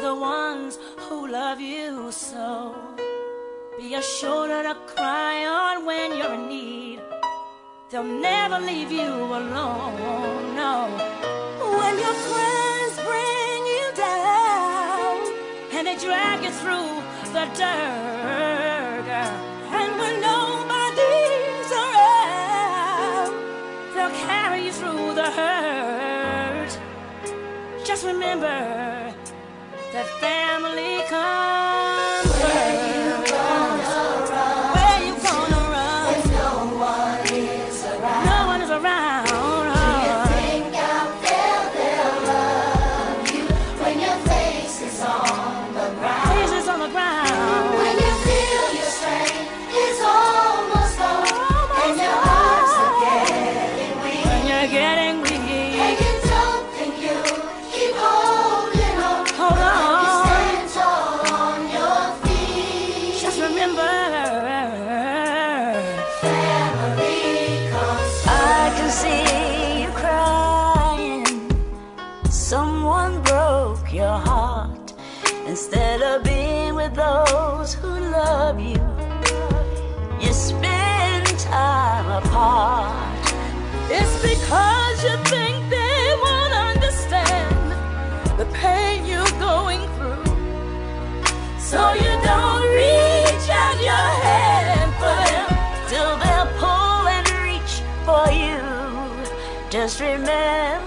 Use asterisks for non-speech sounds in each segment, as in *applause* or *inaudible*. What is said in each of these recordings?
the ones who love you so. Be a shoulder to cry on when you're in need. They'll never leave you alone, no. When your friends bring you down and they drag you through the dirt, and when nobody's around, they'll carry you through the hurt. Just remember the family comes. just remember.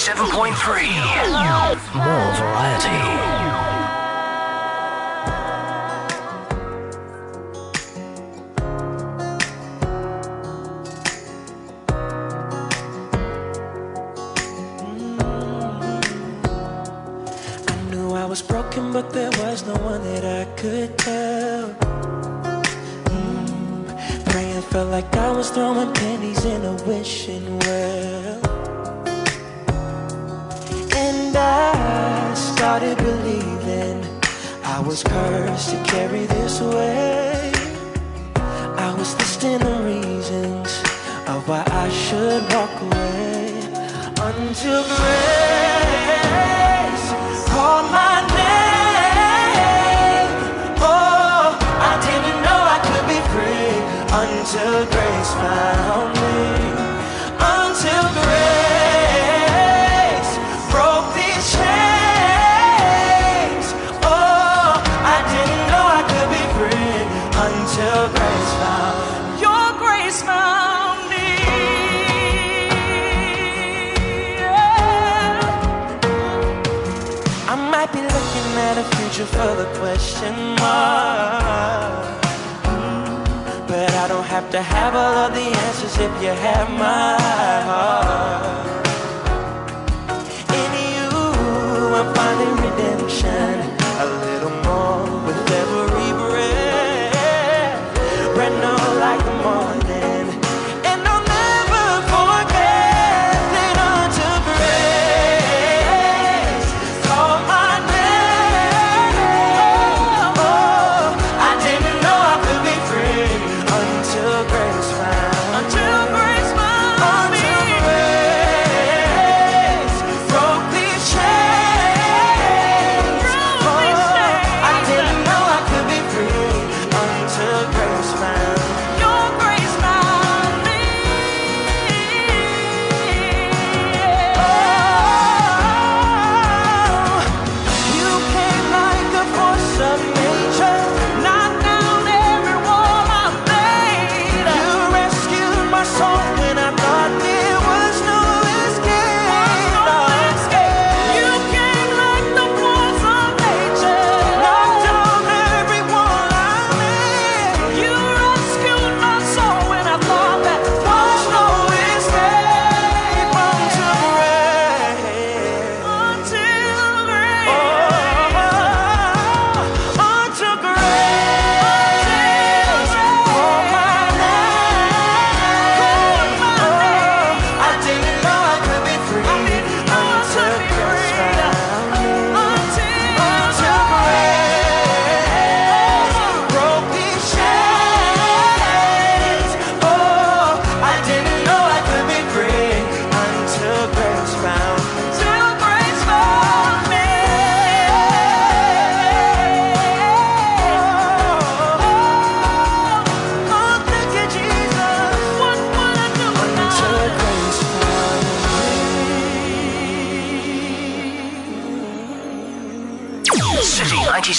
97.3. More variety. Mm. was broken, but there was no one that I could tell. Mm. Praying felt like I was throwing pennies in a wishing was cursed to carry this weight. All the answers if you have my heart.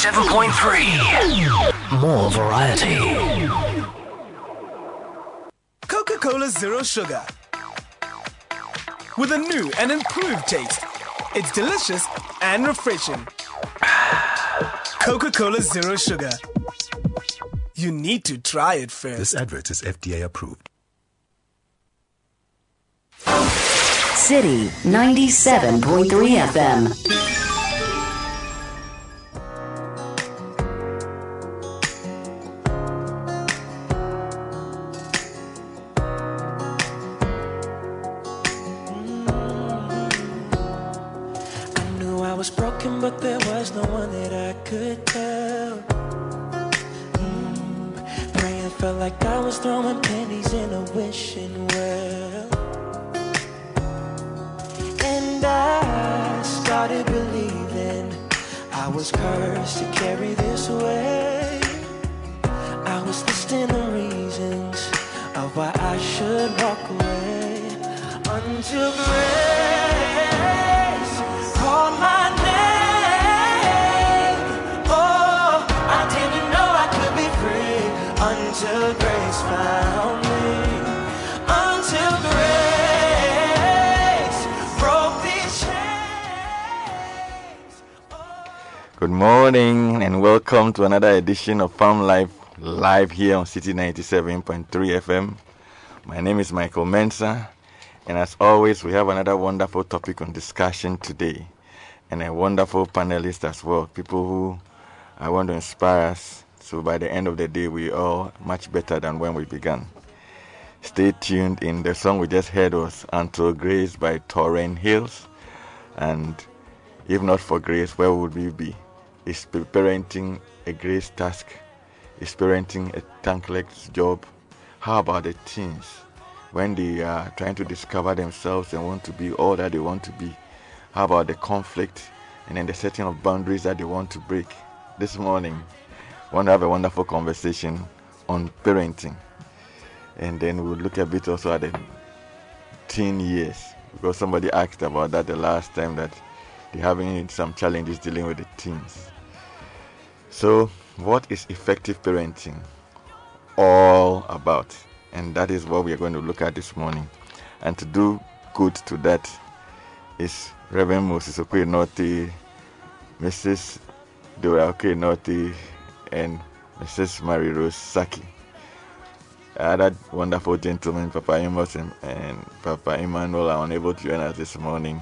97.3. More variety. Coca Cola Zero Sugar. With a new and improved taste. It's delicious and refreshing. Coca Cola Zero Sugar. You need to try it first. This advert is FDA approved. City 97.3 FM. Grace my name. Oh, I didn't know I could be free until grace found me. Until grace broke these chains. Oh. Good morning and welcome to another edition of Farm Life live here on City 97.3 FM. My name is Michael Mensa, and as always, we have another wonderful topic on discussion today, and a wonderful panelist as well. People who I want to inspire us, so by the end of the day, we all much better than when we began. Stay tuned. In the song we just heard was "Until Grace" by Tauren Wells, and if not for grace, where would we be? Is parenting a grace task? Is parenting a thankless job? How about the teens when they are trying to discover themselves and want to be all that they want to be? How about the conflict and then the setting of boundaries that they want to break? This morning, I want to have a wonderful conversation on parenting. And then we'll look a bit also at the teen years because somebody asked about that the last time that they're having some challenges dealing with the teens. So, what is effective parenting all about? And that is what we are going to look at this morning. And to do good to that is Reverend Moses Okwe Mrs. Dora Okwe and Mrs. Mary Rose Saki. other wonderful gentlemen, Papa Amos and, and Papa Emmanuel, are unable to join us this morning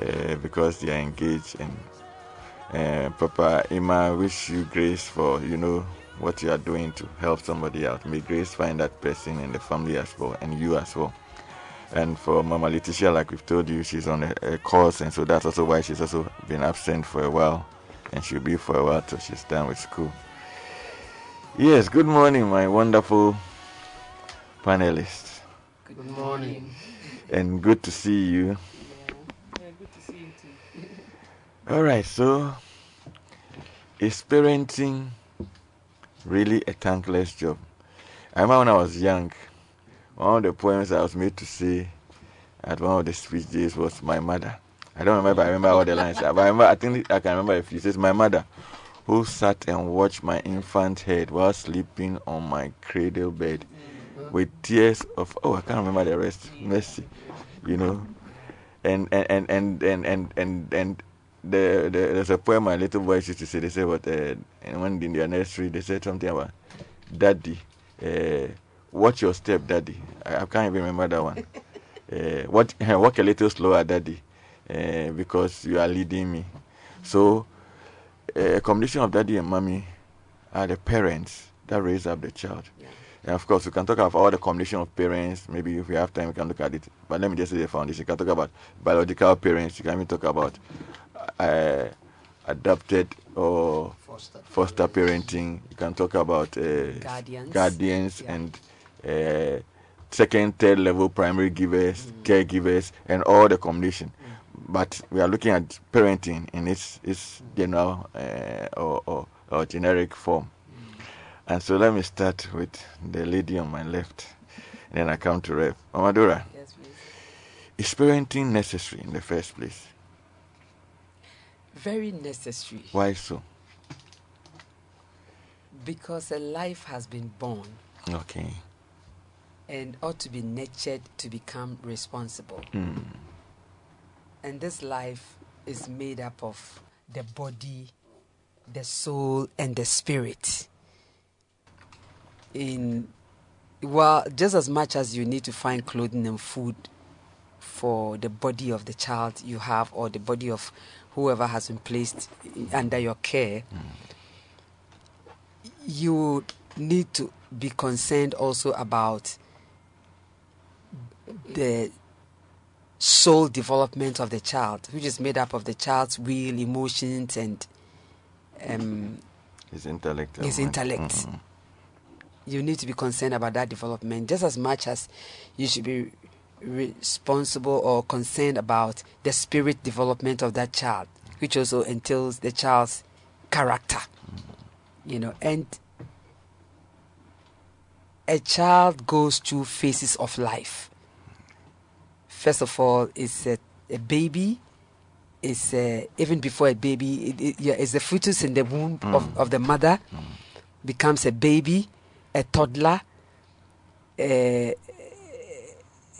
uh, because they are engaged. And uh, Papa Emma, wish you grace for you know what you are doing to help somebody out. May grace find that person and the family as well, and you as well. And for Mama Leticia, like we've told you, she's on a, a course, and so that's also why she's also been absent for a while, and she'll be for a while till she's done with school. Yes, good morning, my wonderful panelists. Good morning. And good to see you. Yeah. yeah good to see you too. *laughs* All right, so is parenting really a thankless job? I remember when I was young, one of the poems I was made to say at one of the speech days was my mother. I don't remember, I remember all the lines. But I remember, I think I can remember a few. It says, My mother, who sat and watched my infant head while sleeping on my cradle bed with tears of, oh, I can't remember the rest, mercy, you know. And, and, and, and, and, and, and, and the, the, there's a poem my little boys used to say. They say, "But uh, and when in their nursery, they said something about daddy. Uh, watch your step, daddy. I, I can't even remember that one. *laughs* Uh, what *laughs* walk a little slower, daddy, uh, because you are leading me. So, uh, a combination of daddy and mommy are the parents that raise up the child. And of course, we can talk about all the combination of parents. Maybe if we have time, we can look at it. But let me just say the foundation. You can talk about biological parents. You can even talk about uh, adopted or Foster. foster parenting. You can talk about uh, Guardians. guardians Yeah. and uh, second, third level primary givers, caregivers, and all the combination. But we are looking at parenting in its its general uh, or, or, or generic form. And so let me start with the lady on my left. And then I come to Rev. Amadora, Yes, please. is parenting necessary in the first place? Very necessary Why so? because a life has been born Okay. and ought to be nurtured to become responsible. Hmm. And this life is made up of the body, the soul, and the spirit. In well, just as much as you need to find clothing and food for the body of the child you have or the body of whoever has been placed under your care, you need to be concerned also about the soul development of the child, which is made up of the child's will, emotions, and um, His intellect. his intellect. mm, You need to be concerned about that development just as much as you should be responsible or concerned about the spirit development of that child, which also entails the child's character. You know, and a child goes through phases of life. First of all, it's a, a baby. It's a, even before a baby, it, it, yeah, it's the fetus in the womb mm. of, of the mother mm. becomes a baby, a toddler, a,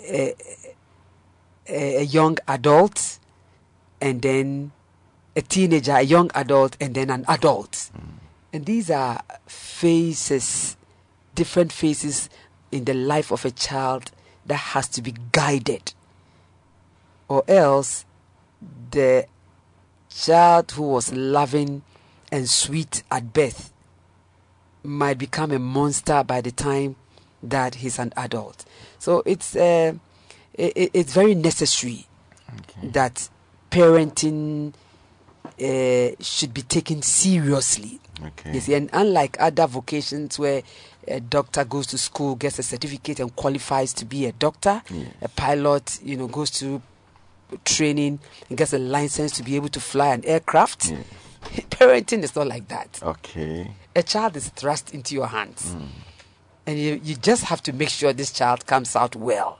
a, a, a young adult, and then a teenager, a young adult, and then an adult. Mm. And these are phases, different phases in the life of a child that has to be guided. Or else the child who was loving and sweet at birth might become a monster by the time that he's an adult. So it's uh, it, it's very necessary that parenting uh, should be taken seriously. Okay. You see, and unlike other vocations where a doctor goes to school, gets a certificate, and qualifies to be a doctor, a pilot, you know, goes to training and gets a license to be able to fly an aircraft. *laughs* Parenting is not like that. Okay. A child is thrust into your hands, and you, you just have to make sure this child comes out well,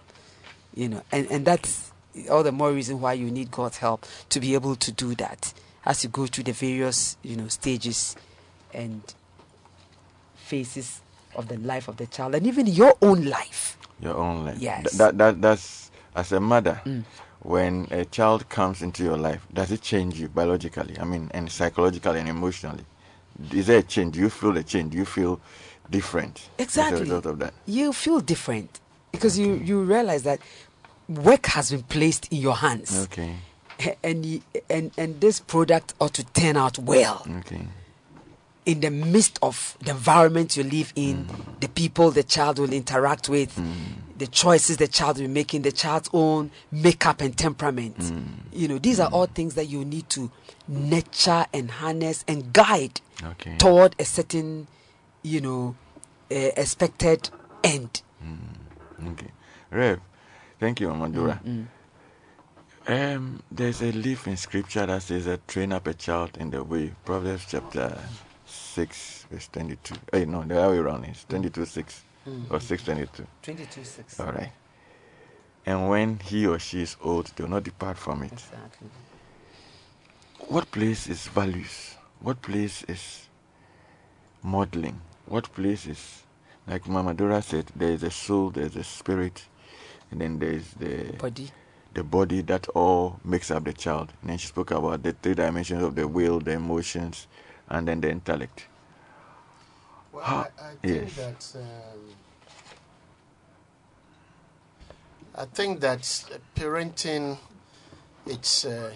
you know, and, and that's all the more reason why you need God's help to be able to do that as you go through the various, you know, stages and phases of the life of the child and even your own life. Your own life. Yes. Th- that, that, that's, as a mother, mm. when a child comes into your life, does it change you biologically? I mean, and psychologically and emotionally? Is there a change? Do you feel a change? Do you feel different as a Exactly. result of that. You feel different because you, you realize that work has been placed in your hands. Okay. And, and, and this product ought to turn out well Okay. in the midst of the environment you live in, mm. the people the child will interact with, mm. the choices the child will be making, the child's own makeup and temperament. Mm. You know, these are all things that you need to nurture and harness and guide Okay. toward a certain, you know, uh, expected end. Okay. Rev, thank you, Amadura. Mm, Um, there's a leaf in scripture that says that train up a child in the way. Proverbs chapter 6, verse 22. Hey, no, the other way around is 22, 6 Mm. or 622. 22 6. All right. And when he or she is old, do not depart from it. Exactly. What place is values? What place is modeling? What places? like Mama Dora said, there is a soul, there's a spirit, and then there's the Body. the body that all makes up the child. And then she spoke about the three dimensions of the will, the emotions, and then the intellect. Well, How- I, I think yes. that um, I think that parenting it's uh,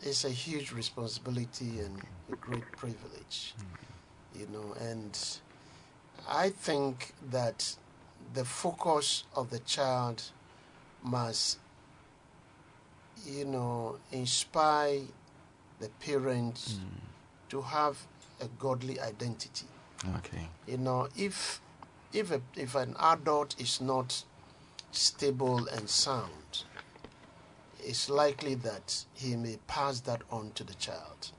it's a huge responsibility and a great privilege, you know. And I think that the focus of the child must, you know, inspire the parents hmm. to have a godly identity. Okay. you know if if a, if an adult is not stable and sound it's likely that he may pass that on to the child.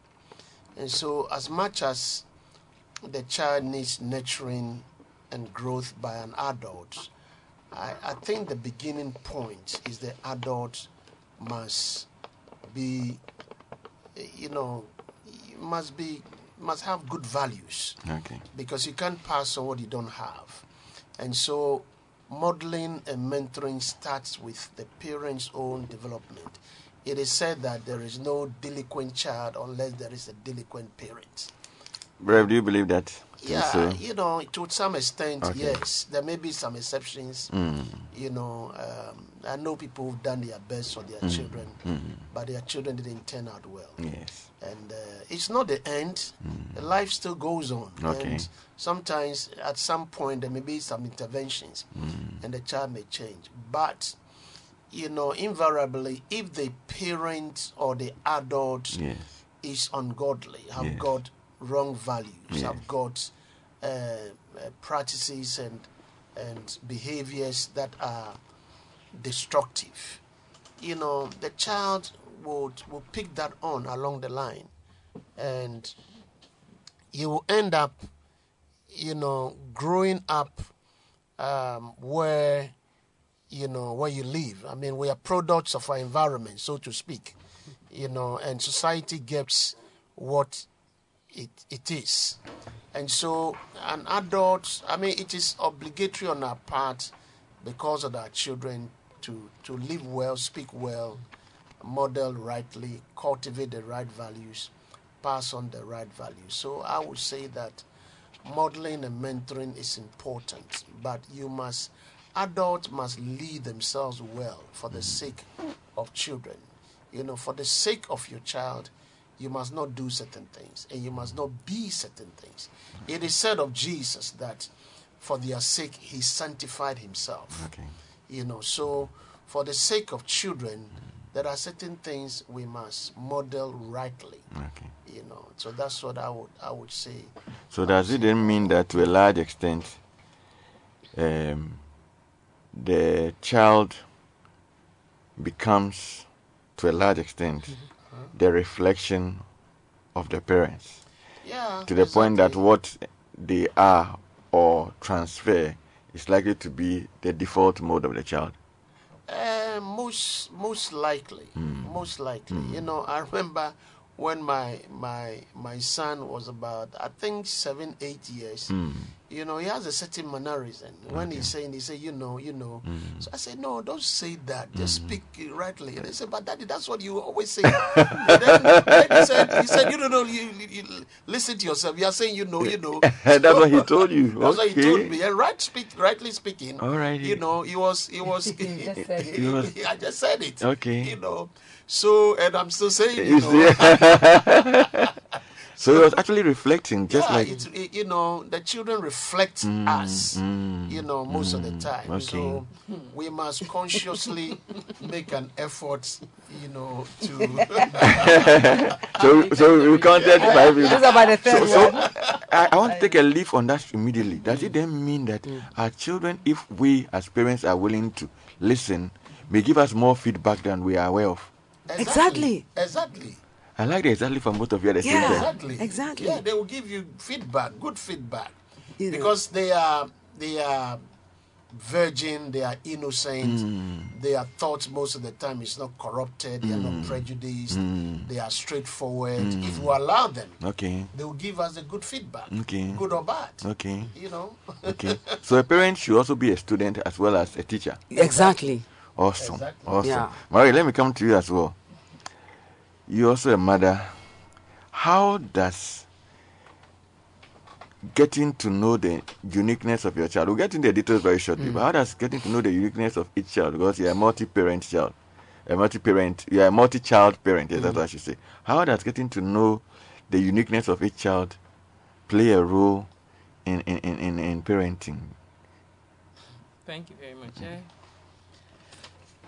And so as much as the child needs nurturing and growth by an adult I, I think the beginning point is the adult must be you know must be must have good values Okay. because you can't pass on what you don't have. And so, modeling and mentoring starts with the parent's own development. It is said that there is no delinquent child unless there is a delinquent parent. Brave, do you believe that? Yeah, So- you know, to some extent, Okay. yes. There may be some exceptions. Mm. You know, um, I know people who've done their best for their Mm. children, Mm. but their children didn't turn out well. Yes. And uh, it's not the end. Life still goes on. Okay. And sometimes, at some point, there may be some interventions, Mm. and the child may change. But you know, invariably, if the parent or the adult Yes. is ungodly, have Yes. got wrong values, Yes. have got uh, uh, practices and and behaviors that are destructive, you know, the child would will pick that on along the line, and you will end up, you know, growing up um, where you know where you live. I mean, we are products of our environment, so to speak. You know, and society gets what it it is, and so an adult. I mean, it is obligatory on our part because of our children to to live well, speak well, model rightly, cultivate the right values, pass on the right values. So I would say that modeling and mentoring is important, but you must adults must lead themselves well for the sake of children. You know, for the sake of your child, you must not do certain things and you must not be certain things. It is said of Jesus that for their sake he sanctified himself. Okay. You know, so for the sake of children, there are certain things we must model rightly. Okay. You know, so that's what I would I would say. So does it then mean that to a large extent, um, the child becomes, to a large extent, the reflection of the parents? Yeah. To the point that what they are or transfer is likely to be the default mode of the child. Uh, most most likely, Mm. most likely. Mm. You know, I remember when my my my son was about I think seven eight years. Mm. You know, he has a certain mannerism. When he's saying, he say, you know, you know. Mm. So I said, no, don't say that. Just speak rightly. And he said, but daddy, that's what you always say. *laughs* And then, then he, said, he said, you don't know, you, you, you listen to yourself. You are saying, you know, you know. *laughs* That's what he told you. *laughs* That's what he told me. And right, speak, rightly speaking, All right. you know, he was, he was, just it. He was- I just said it. Okay. You know, so, and I'm still saying, you You know. See? so he was actually reflecting, just yeah, like it's, it, you know, the children reflect mm, us, mm. you know, most of the mm, time. okay. So we must consciously make an effort, you know, to. *laughs* so. So we counted five. This is about the third So, so. I, I want to take a leaf on that immediately. Does it then mean that our children, if we as parents are willing to listen, may give us more feedback than we are aware of? Exactly. Exactly. I like the exactly from both of you at the same Yeah. time. Exactly. Exactly. Yeah, they will give you feedback, good feedback, You know. because they are they are virgin, they are innocent, Hmm. their thoughts most of the time is not corrupted, they are Hmm. not prejudiced, they are straightforward. If you allow them, Okay. they will give us a good feedback, Okay. good or bad. Okay. You know. Okay. *laughs* so a parent should also be a student as well as a teacher. Exactly. Awesome. Exactly. Awesome. Yeah. Mary, let me come to you as well. You're also a mother. How does getting to know the uniqueness of your child, we'll get into the details very shortly, but how does getting to know the uniqueness of each child, because you're a multi parent child, a multi parent, you're a multi child parent, yes, that's what I should say. How does getting to know the uniqueness of each child play a role in, in, in, in, in parenting? Thank you very much. Eh?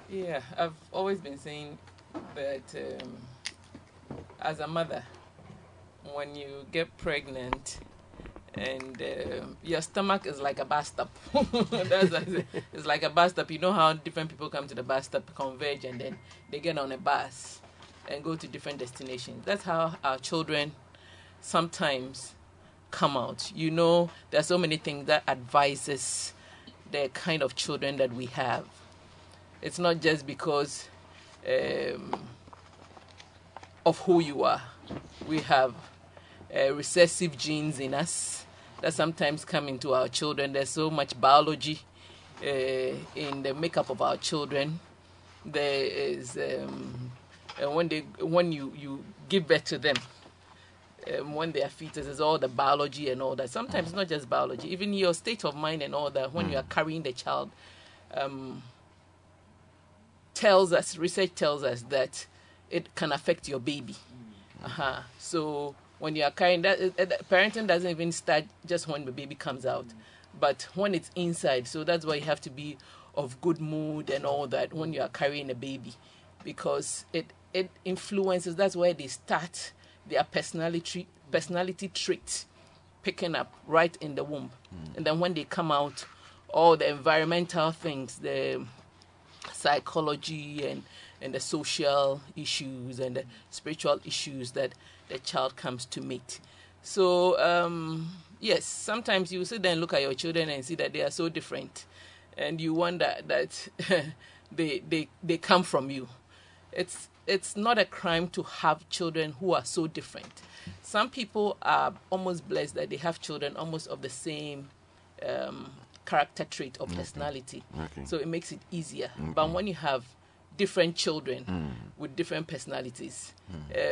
Yeah, I've always been saying that um, as a mother, when you get pregnant and um your stomach is like a bus stop, *laughs* it's like a bus stop. You know how different people come to the bus stop, converge, and then they get on a bus and go to different destinations. That's how our children sometimes come out. You know, there are so many things that advises the kind of children that we have. It's not just because um, of who you are. We have uh, recessive genes in us that sometimes come into our children. There's so much biology uh, in the makeup of our children. There is um, and when they when you you give birth to them, um, when they are fetuses, all the biology and all that. Sometimes not just biology, even your state of mind and all that. When you are carrying the child, um, tells us research tells us that it can affect your baby. Uh-huh. So when you are carrying that, uh, parenting doesn't even start just when the baby comes out, but when it's inside. So that's why you have to be of good mood and all that when you are carrying a baby, because it it influences. That's where they start their personality personality traits picking up right in the womb, and then when they come out, all the environmental things, the psychology and and the social issues and the spiritual issues that the child comes to meet. So um, yes, sometimes you sit there and look at your children and see that they are so different, and you wonder that *laughs* they they they come from you. It's it's not a crime to have children who are so different. Some people are almost blessed that they have children almost of the same um, character trait or personality. Okay. So it makes it easier. But when you have different children with different personalities,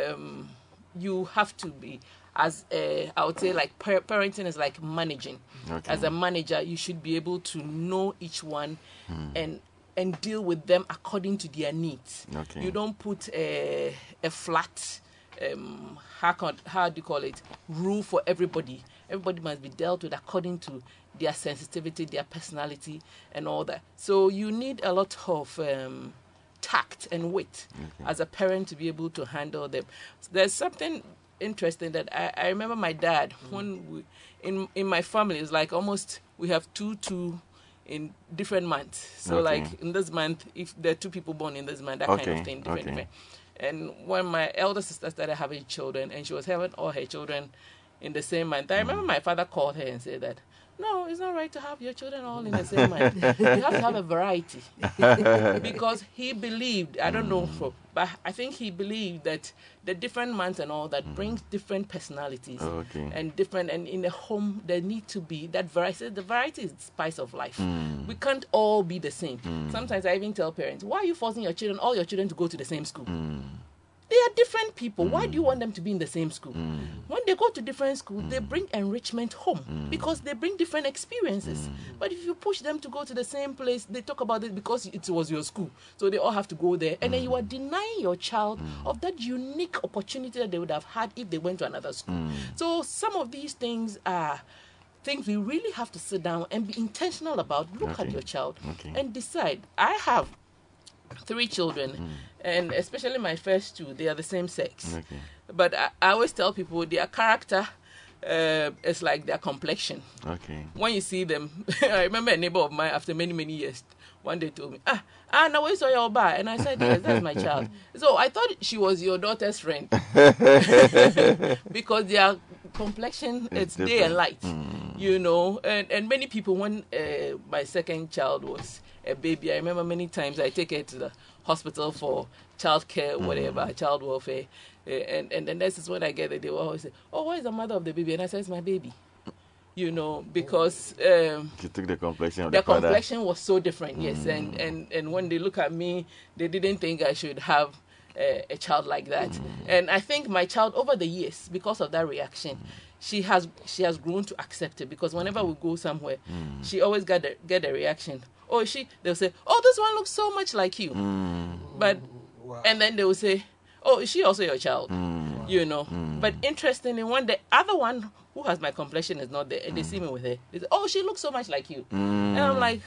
um, you have to be as a, I would say like par- parenting is like managing. Okay. As a manager, you should be able to know each one and and deal with them according to their needs. Okay. You don't put a a flat um, how can, how do you call it rule for everybody. Everybody must be dealt with according to their sensitivity, their personality, and all that. So you need a lot of um, tact and wit as a parent to be able to handle them. There's something interesting that I, I remember my dad mm. when we, in in my family it's like almost we have two two in different months. So Okay. like in this month, if there are two people born in this month, that kind of thing, different, okay. different. And when my elder sister started having children, and she was having all her children in the same month, I mm. remember my father called her and said that, no, it's not right to have your children all in the same month. *laughs* you have to have a variety. *laughs* because he believed, I don't know, for, but I think he believed that the different months and all that mm. brings different personalities Okay. and different, and in the home, there need to be that variety. The variety is the spice of life. Mm. We can't all be the same. Mm. Sometimes I even tell parents, why are you forcing your children, all your children, to go to the same school? They are different people. Why do you mm. want them to be in the same school? Mm. When they go to different schools, they mm. bring enrichment home because they bring different experiences. But if you push them to go to the same place, they talk about it because it was your school. So they all have to go there. And then you are denying your child of that unique opportunity that they would have had if they went to another school. So some of these things are things we really have to sit down and be intentional about. Look at your child Okay. and decide. I have three children, and especially my first two, they are the same sex. Okay. But I, I always tell people their character uh, is like their complexion. Okay. When you see them, *laughs* I remember a neighbor of mine after many many years. One day told me, ah, ah, now where saw your bar? And I said, yes, that's my child. So I thought she was your daughter's friend *laughs* because their complexion It's it's day and light, you know. And and many people when uh, my second child was a baby, I remember many times I take her to the hospital for child care, whatever, child welfare. Uh, and and the nurses when I get there, they will always say, "Oh, where is the mother of the baby?" And I say, "It's my baby." You know, because um, You took the complexion of the the complexion was so different yes. And, and and when they look at me they didn't think i should have a, a child like that. And i think my child over the years because of that reaction she has she has grown to accept it. Because whenever we go somewhere she always get a, get a reaction oh she they'll say oh this one looks so much like you. But and then they will say oh is she also your child? You know. But interestingly when the other one who has my complexion is not there and they see me with her. They say oh she looks so much like you. And i'm like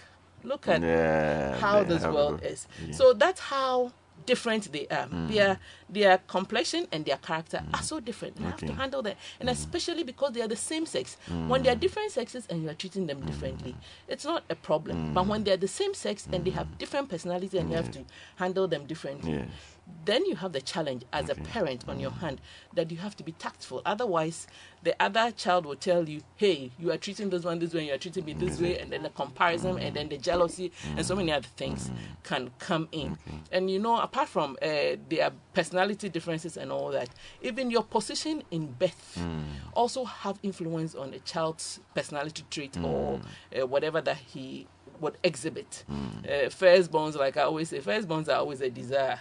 look at Yeah, how they this world is. yeah. so that's how different. They are their their complexion and their character are mm. so different. You have to handle that. And mm. especially because they are the same sex. When they are different sexes and you are treating them differently it's not a problem. But when they are the same sex and they have different personality and you have to handle them differently Yes. Then you have the challenge as a parent on your mm. hand that you have to be tactful. Otherwise, the other child will tell you, hey, you are treating this one this way, you are treating me this mm. way, and then the comparison, and then the mm. jealousy, and so many other things can come in. And you know, apart from uh, their personality differences and all that, even your position in birth also have influence on a child's personality trait or uh, whatever that he would exhibit. Uh, firstborns, like I always say, firstborns are always a desire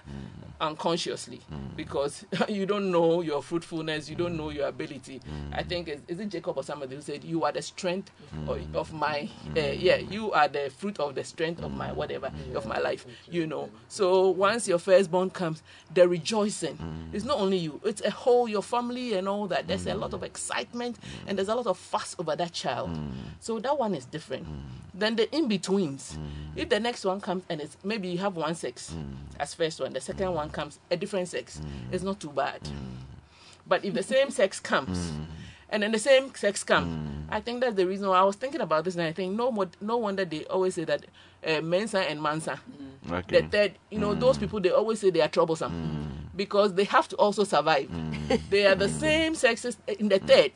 unconsciously. Hmm. Because *laughs* you don't know your fruitfulness, you don't hmm. know your ability. Hmm. I think is, is it Jacob or somebody who said, "You are the strength of, of my uh, yeah, you are the fruit of the strength of my whatever of my life." You know. So once your firstborn comes, the rejoicing it's not only you; it's a whole your family and all that. There's a lot of excitement and there's a lot of fuss over that child. So that one is different. Then the in betweens. If the next one comes and it's maybe you have one sex as first one, the second one comes a different sex, mm. it's not too bad. Mm. But if the same sex comes, mm. and then the same sex come, I think that's the reason why I was thinking about this, and I think no, mo- no wonder they always say that uh, Mensa and Mansa, Okay. the third, you know, those people they always say they are troublesome because they have to also survive. *laughs* they are the same sexes in the third,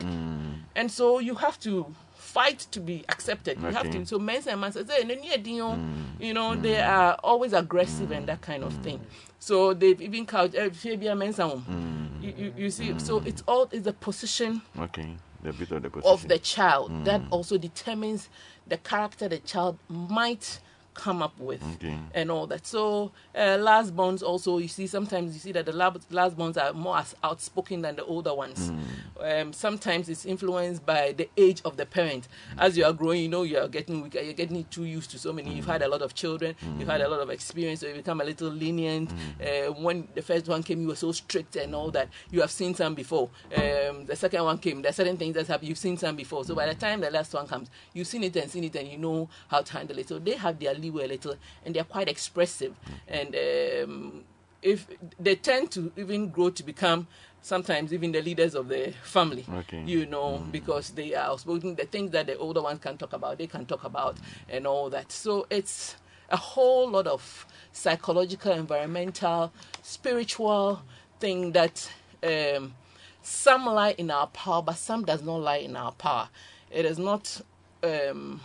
and so you have to fight to be accepted. You have to. So Mensa and Mansa, say, "No, yeah, Dio," you know, they are always aggressive and that kind of thing. So they've even called uh, eh, Fabia Mensa. Mm. You, you, you see, so mm. it's all is the position Okay. The bit of the position. of the child that mm. also determines the character the child might come up with Okay. and all that. So uh, last bonds also you see sometimes you see that the last, last bonds are more as outspoken than the older ones. Um, sometimes it's influenced by the age of the parent. As you are growing, you know you are getting weaker. You're getting too used to so many. You've had a lot of children. You've had a lot of experience, so you become a little lenient. Uh, when the first one came, you were so strict and all that. You have seen some before. Um, the second one came. There are certain things that happen. You've seen some before. So by the time the last one comes, you've seen it and seen it, and you know how to handle it. So they have their leeway a little, and they're quite expressive. And um, if they tend to even grow to become sometimes even the leaders of the family Okay. you know because they are outspoken the things that the older ones can talk about they can talk about and all that so it's a whole lot of psychological environmental spiritual thing that um, some lie in our power but some does not lie in our power it is not um,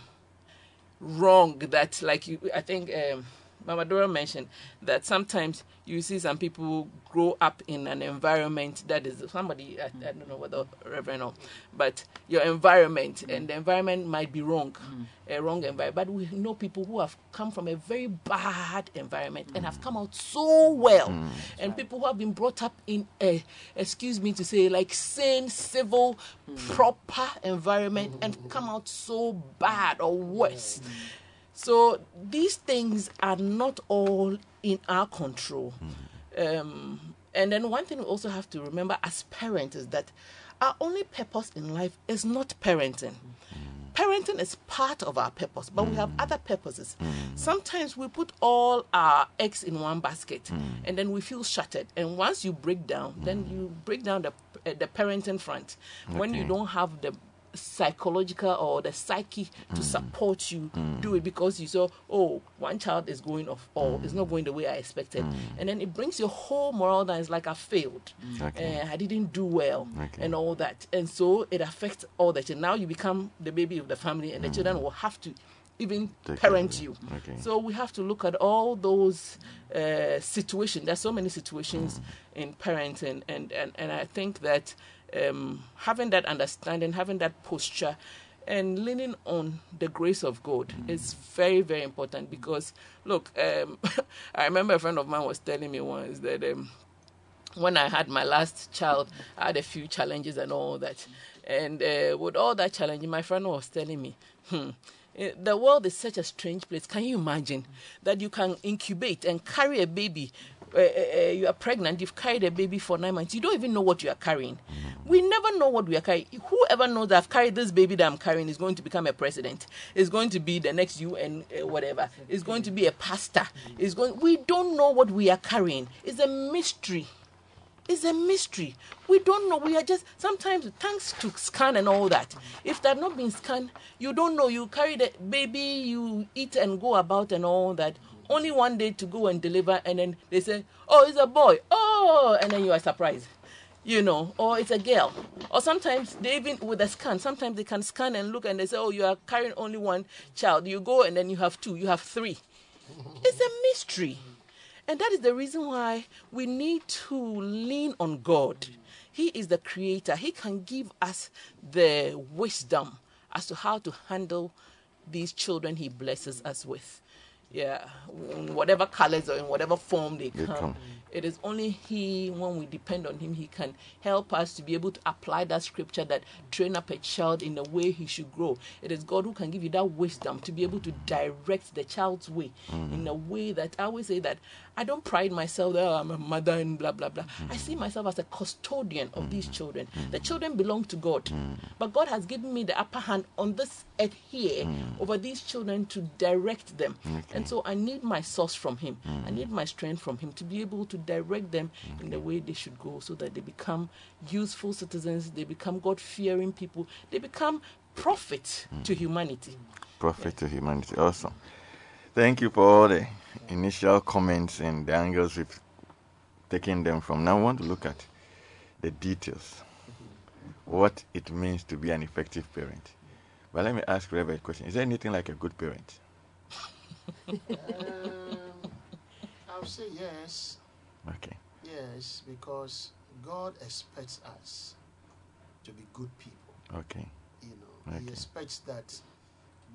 wrong that like you i think um Mama Dora mentioned that sometimes you see some people grow up in an environment that is somebody I, I don't know whether Reverend or, but your environment mm. and the environment might be wrong, mm. a wrong environment. But we know people who have come from a very bad environment and have mm. come out so well, and people who have been brought up in a, excuse me to say, like sane, civil, proper environment and come out so bad or worse. So these things are not all in our control. Um, and then one thing we also have to remember as parents is that our only purpose in life is not parenting. Parenting is part of our purpose, but we have other purposes. Sometimes we put all our eggs in one basket, and then we feel shattered. And once you break down, then you break down the uh, the parenting front. When you don't have the psychological or the psyche to support you do it because you saw oh one child is going off or it's not going the way i expected. And then it brings your whole moral down it's like i failed. Okay. uh, i didn't do well Okay. and all that. And so it affects all that and now you become the baby of the family and the children will have to even Take parent you. Okay. so we have to look at all those eh, uh, situations. There's so many situations in parenting, and, and, and I think that um, having that understanding, having that posture, and leaning on the grace of God is very, very important because, look, um, *laughs* I remember a friend of mine was telling me once that. Um, when I had my last child, I had a few challenges and all that. And uh, with all that challenge, my friend was telling me, hmm, eh, the world is such a strange place. Can you imagine that you can incubate and carry a baby? Uh, you are pregnant, you've carried a baby for nine months, you don't even know what you are carrying. We never know what we are carrying. Whoever knows that I've carried this baby that I'm carrying is going to become a president, is going to be the next UN, uh, whatever, is going to be a pastor, is going. We don't know what we are carrying. It's a mystery it's a mystery. We don't know. We are just sometimes thanks to scan and all that. If they've not been scanned, you don't know. You carry the baby, you eat and go about and all that. Only one day to go and deliver, and then they say, "Oh, it's a boy." Oh, and then you are surprised. You know, or it's a girl. Or sometimes they even with a scan, sometimes they can scan and look and they say, Oh, you are carrying only one child. You go and then you have two, you have three. *laughs* It's a mystery. And that is the reason why we need to lean on God. He is the creator, He can give us the wisdom as to how to handle these children He blesses us with. Yeah, in whatever colors or in whatever form they They come. come. It is only He, when we depend on Him, He can help us to be able to apply that scripture that train up a child in the way he should grow. It is God who can give you that wisdom to be able to direct the child's way mm-hmm. in a way that I always say that I don't pride myself that oh, I'm a mother and blah blah blah. I mm-hmm. see myself as a custodian of these mm-hmm. children. The children belong to God, but God has given me the upper hand on this earth here over these children to direct them. And so I need my source from Him. I need my strength from Him to be able to direct them in the mm-hmm. way they should go so that they become useful citizens, they become God fearing people, they become profit to mm. humanity. Prophet to humanity. Awesome. Thank you for all the initial comments and the angles we've taken them from. Now I want to look at the details. Mm-hmm. What it means to be an effective parent. But let me ask Reverend a question. Is there anything like a good parent? *laughs* Um, I'll say yes. Okay. Yes, because God expects us to be good people. Okay. You know, He expects that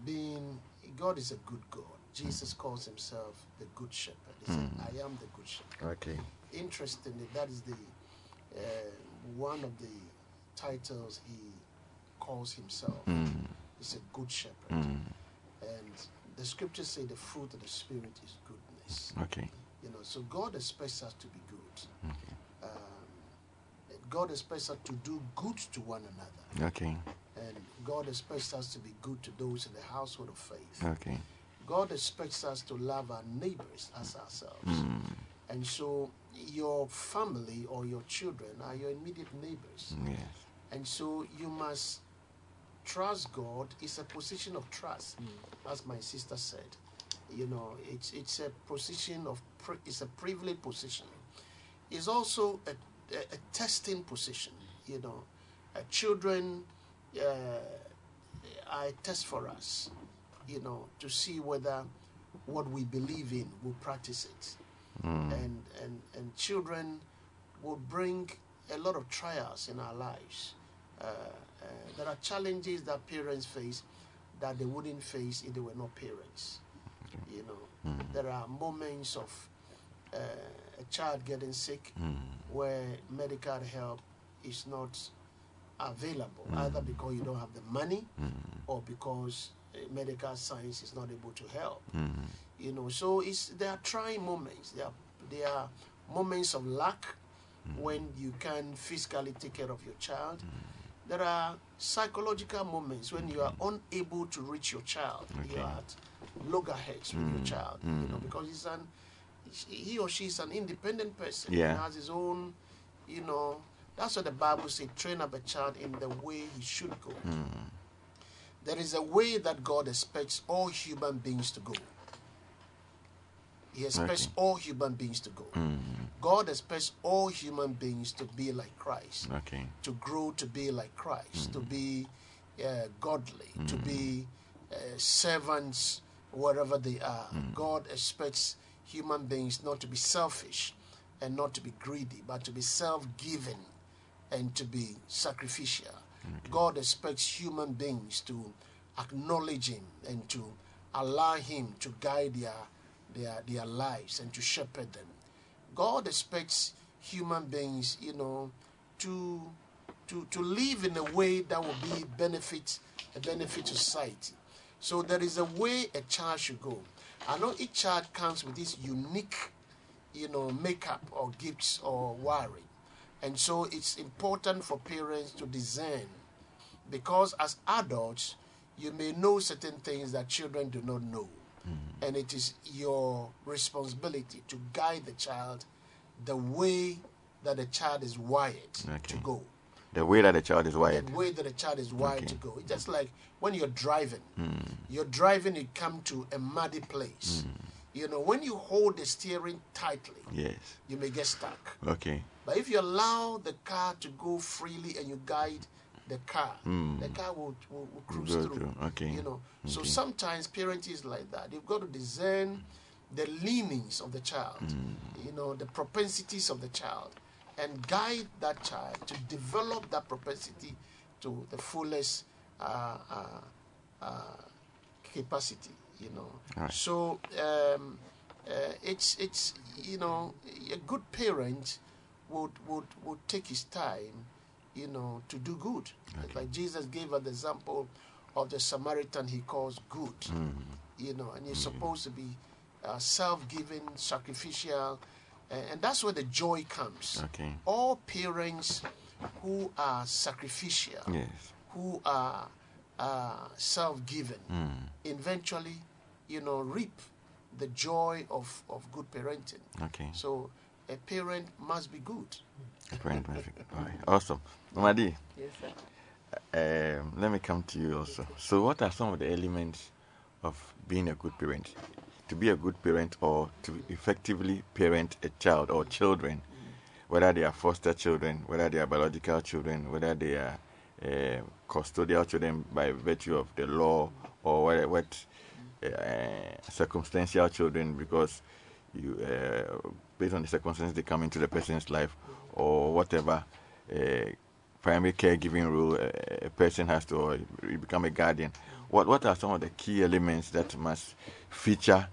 being God is a good God. Jesus calls himself the good shepherd. He said, Mm. "I am the good shepherd." Okay. Interestingly, that is the uh, one of the titles he calls himself. Mm. He's a good shepherd, Mm. and the scriptures say the fruit of the spirit is goodness. Okay. You know, so God expects us to be good. Okay. Um, God expects us to do good to one another. Okay. And God expects us to be good to those in the household of faith. Okay. God expects us to love our neighbors as ourselves. Mm. And so your family or your children are your immediate neighbors. Yes. And so you must trust God. It's a position of trust, as my sister said. You know, it's it's a position of it's a privileged position. It's also a, a, a testing position. You know, uh, children uh, are a test for us, you know, to see whether what we believe in will practice it. Mm. And, and, and children will bring a lot of trials in our lives. Uh, uh, there are challenges that parents face that they wouldn't face if they were not parents. You know, Mm. there are moments of uh, a child getting sick Mm. where medical help is not available, Mm. either because you don't have the money Mm. or because uh, medical science is not able to help. Mm. You know, so it's there are trying moments. There are there are moments of lack when you can physically take care of your child. There are psychological moments when you are unable to reach your child. You are at loggerheads with your Mm, child. You know, mm. because he's an he or she is an independent person. Yeah. He has his own, you know. That's what the Bible says: train up a child in the way he should go. Mm. There is a way that God expects all human beings to go. He expects Okay. all human beings to go. Mm. God expects all human beings to be like Christ, Okay. to grow to be like Christ, to be uh, godly, to be uh, servants wherever they are. Hmm. God expects human beings not to be selfish and not to be greedy, but to be self giving and to be sacrificial. God expects human beings to acknowledge Him and to allow Him to guide their, their, their lives and to shepherd them. God expects human beings, you know, to to, to live in a way that will be benefit a benefit to society. So there is a way a child should go. I know each child comes with this unique, you know, makeup or gifts or wiring. And so it's important for parents to discern because as adults, you may know certain things that children do not know. Mm-hmm. And it is your responsibility to guide the child the way that the child is wired to go. The way that the child is wired. The way that the child is wired Okay. to go. It's just like when you're driving. Mm. You're driving, you come to a muddy place. You know, when you hold the steering tightly, Yes. you may get stuck. Okay. But if you allow the car to go freely and you guide the car, Mm. the car will, will, will cruise through. through, okay. You know, so sometimes parenting is like that. You've got to discern the leanings of the child, Mm. you know, the propensities of the child, and guide that child to develop that propensity to the fullest uh, uh, uh, capacity. You know, Right. so um, uh, it's it's you know a good parent would would would take his time, you know, to do good. Like Jesus gave us the example of the Samaritan he calls good, Mm. you know, and you're supposed to be uh, self-giving, sacrificial, and, and that's where the joy comes. Okay. All parents who are sacrificial, Yes. who are uh, self-given, Mm. eventually, you know, reap the joy of, of good parenting. Okay. So a parent must be good. Parent perfect. All right. Awesome. Madi, Yes, sir. um, let me come to you also. So, what are some of the elements of being a good parent? To be a good parent or to effectively parent a child or children, whether they are foster children, whether they are biological children, whether they are uh, custodial children by virtue of the law, or what, what uh, circumstantial children because you uh, based on the circumstances they come into the person's life or whatever primary caregiving role a person has to or become a guardian. What what are some of the key elements that must feature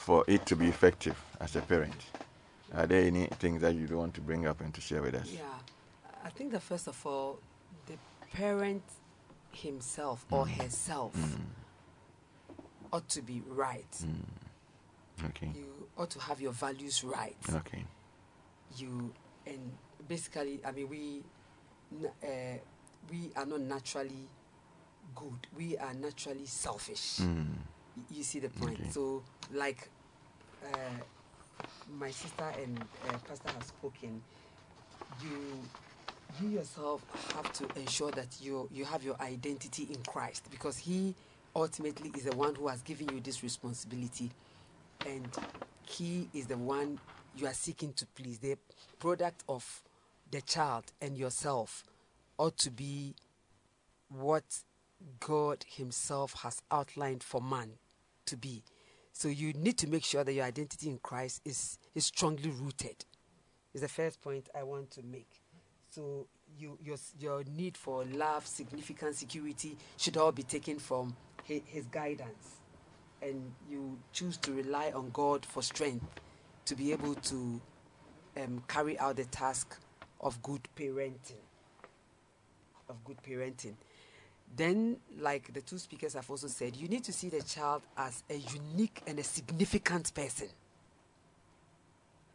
for it to be effective as a parent are there any things that you don't want to bring up and to share with us Yeah, I think that first of all, the parent himself or herself ought to be right. okay You ought to have your values right. okay You and basically, I mean, we uh, we are not naturally good. We are naturally selfish. Mm. You see the point. Okay. So, like uh, my sister and uh, pastor have spoken, you you yourself have to ensure that you you have your identity in Christ because He ultimately is the one who has given you this responsibility, and He is the one you are seeking to please. The product of the child and yourself ought to be what God Himself has outlined for man to be. So you need to make sure that your identity in Christ is, is strongly rooted. Is the first point I want to make. So you, your, your need for love, significance, security should all be taken from his, his guidance. And you choose to rely on God for strength to be able to um, carry out the task of good parenting. Of good parenting. Then, like the two speakers have also said, you need to see the child as a unique and a significant person.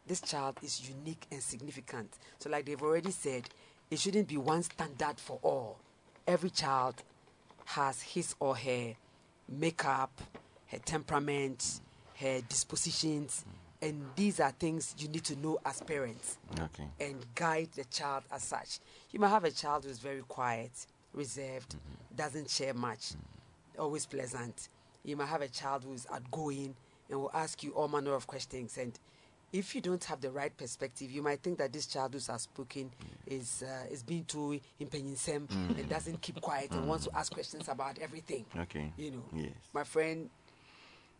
This child is unique and significant. So, like they've already said, it shouldn't be one standard for all. Every child has his or her makeup, her temperament, her dispositions, and these are things you need to know as parents Okay. and guide the child as such. You might have a child who's very quiet, reserved, doesn't share much, always pleasant. You might have a child who's outgoing and will ask you all manner of questions. And if you don't have the right perspective, you might think that this child who's outspoken is uh, is being too impenyensem Mm. and doesn't keep quiet and wants to ask questions about everything. Okay. You know, Yes. my friend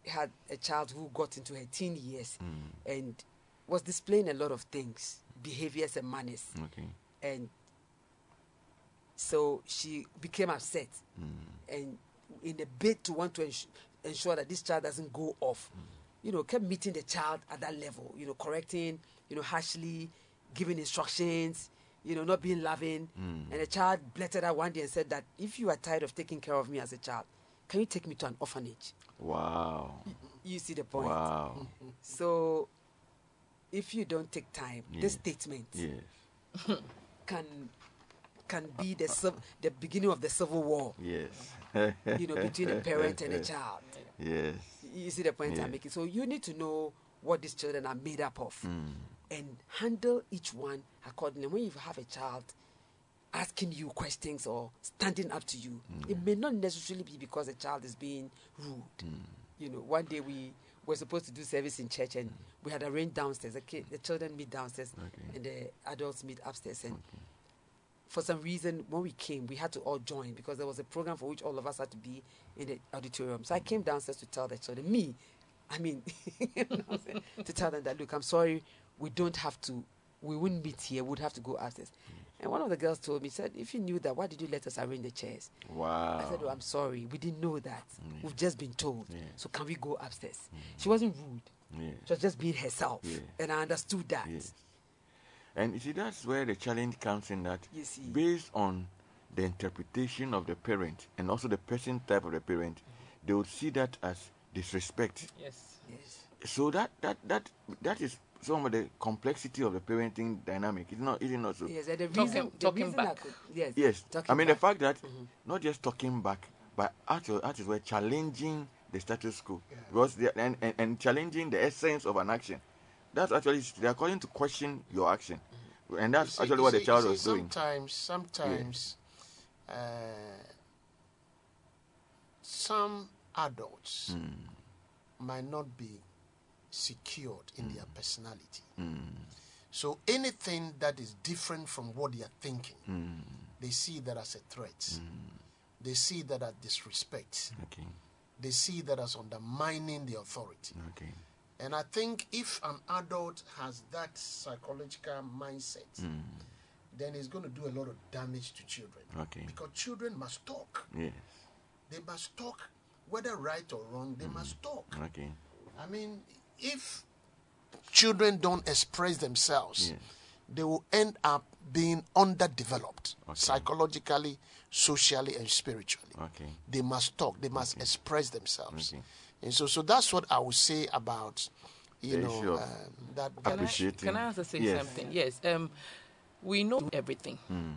had a child who got into her teen years Mm. and was displaying a lot of things, behaviors and manners. Okay. And so she became upset. Mm. And in a bid to want to ens- ensure that this child doesn't go off, you know, kept meeting the child at that level, you know, correcting, you know, harshly, giving instructions, you know, not being loving. Mm. And the child blurted out one day and said that if you are tired of taking care of me as a child, can you take me to an orphanage? Wow. You see the point. Wow. *laughs* So, if you don't take time, Yes. this statement Yes. can can be the civ- the beginning of the civil war. Yes. You know, between a parent and a child. Yes. You see the point Yeah. I'm making. So you need to know what these children are made up of, Mm. and handle each one accordingly. When you have a child asking you questions or standing up to you, mm. it may not necessarily be because the child is being rude. Mm. You know, one day we were supposed to do service in church and mm. we had arranged downstairs. The, kid, the children meet downstairs and the adults meet upstairs. And for some reason, when we came, we had to all join because there was a program for which all of us had to be in the auditorium. So I came downstairs to tell the children, me, I mean, *laughs* to tell them that, look, I'm sorry, we don't have to, we wouldn't meet here, we'd have to go upstairs. And one of the girls told me, said, if you knew that, why did you let us arrange the chairs? Wow. I said, oh, I'm sorry, we didn't know that. Mm. We've just been told. Yeah. So can we go upstairs? Mm. She wasn't rude. Yeah. She was just being herself. Yeah. And I understood that. Yes. And you see, that's where the challenge comes in that You see. based on the interpretation of the parent and also the person type of the parent, they would see that as disrespect. Yes. Yes. So that that that that is some of the complexity of the parenting dynamic. It's not, is it not so? Yes, and the Talking- reason, the talking reason back. could, yes, Yes. talking I mean, the fact that mm-hmm. not just talking back, but actually, that is where challenging the status quo. Because they, and, and, and challenging the essence of an action. That's actually, they are calling to question your action. And that's see- actually what see- the child you was see, doing. Sometimes, sometimes, uh, some adults Hmm. might not be secured in Hmm. their personality. So anything that is different from what they are thinking, Hmm. they see that as a threat. They see that as disrespect. Okay. They see that as undermining the authority. Okay. And I think if an adult has that psychological mindset, Hmm. then it's going to do a lot of damage to children. Okay. Because children must talk. Yes. They must talk, whether right or wrong, they must talk. Okay. I mean, if children don't express themselves, Yes. they will end up being underdeveloped Okay. psychologically, socially, and spiritually. Okay. They must talk, they must express themselves. Okay. And so, so that's what I would say about, you The know, issue of um, that. Can that I, can I also say Yes. something? Yes. Um, we know everything. Hmm.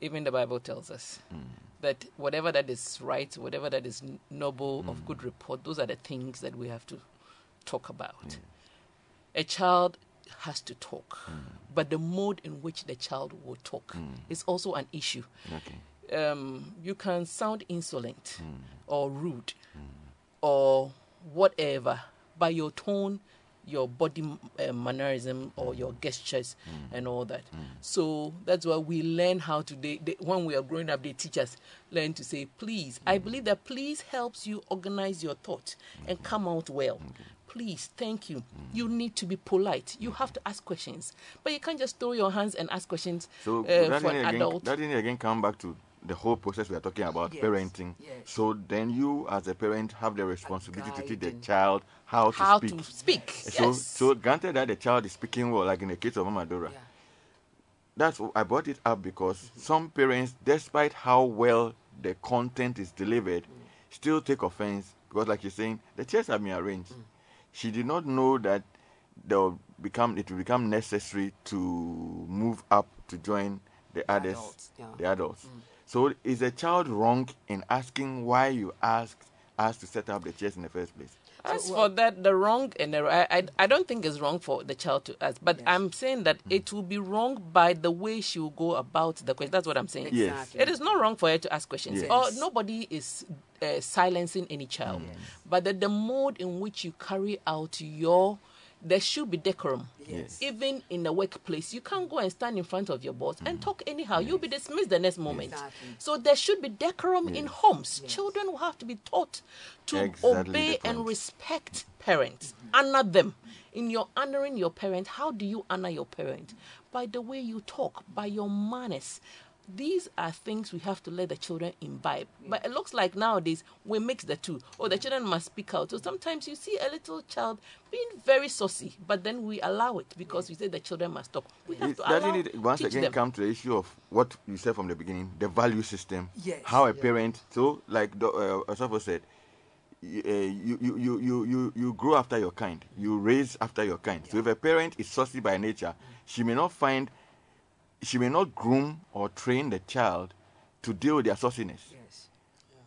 Even the Bible tells us hmm. that whatever that is right, whatever that is n- noble, of hmm. good report, those are the things that we have to talk about. A child has to talk, but the mode in which the child will talk is also an issue. Okay. um, you can sound insolent or rude or whatever, by your tone your body uh, mannerism or your gestures hmm. and all that. Hmm. So that's why we learn how to. They, they, when we are growing up, they teach us learn to say please. I hmm. believe that please helps you organize your thoughts and come out well. Please, thank you. You need to be polite. You have to ask questions, but you can't just throw your hands and ask questions So uh, for an again, adult. that didn't again come back to the whole process we are talking about Yes, parenting. yes. So then you, as a parent, have the responsibility to teach the child how to How speak. to speak. So, yes. so granted that the child is speaking well, like in the case of Mama Dora. Yeah. That's I brought it up because some parents, despite how well the content is delivered, mm. still take offense because, like you're saying, the chairs have been arranged. Mm. She did not know that there will become it will become necessary to move up to join the others, adults, yeah. the adults. Mm. So, is a child wrong in asking why you asked us to set up the chairs in the first place? As for that, the wrong and the I, I don't think it's wrong for the child to ask, but I'm saying that it will be wrong by the way she will go about the question. That's what I'm saying. Yes. Exactly. It is not wrong for her to ask questions. Yes. Or nobody is uh, silencing any child, yes. but that the mode in which you carry out your there should be decorum. Yes. Even in the workplace, you can't go and stand in front of your boss and mm. talk anyhow. You'll be dismissed the next moment. Exactly. So there should be decorum in homes. Children will have to be taught to Exactly obey and respect parents. Mm-hmm. Honor them. In your honoring your parent, how do you honor your parent? By the way you talk, by your manners. These are things we have to let the children imbibe. But it looks like nowadays we mix the two. Oh, the children must speak out. So sometimes you see a little child being very saucy, but then we allow it because we say the children must talk. We have It- to allow, doesn't it once again them. come to the issue of what you said from the beginning, the value system? Yes. How a parent, so like the, uh, Osafo said, y- uh, you, you, you, you, you, you grow after your kind, you raise after your kind. So if a parent is saucy by nature, she may not find, she may not groom or train the child to deal with their sauciness. Yes.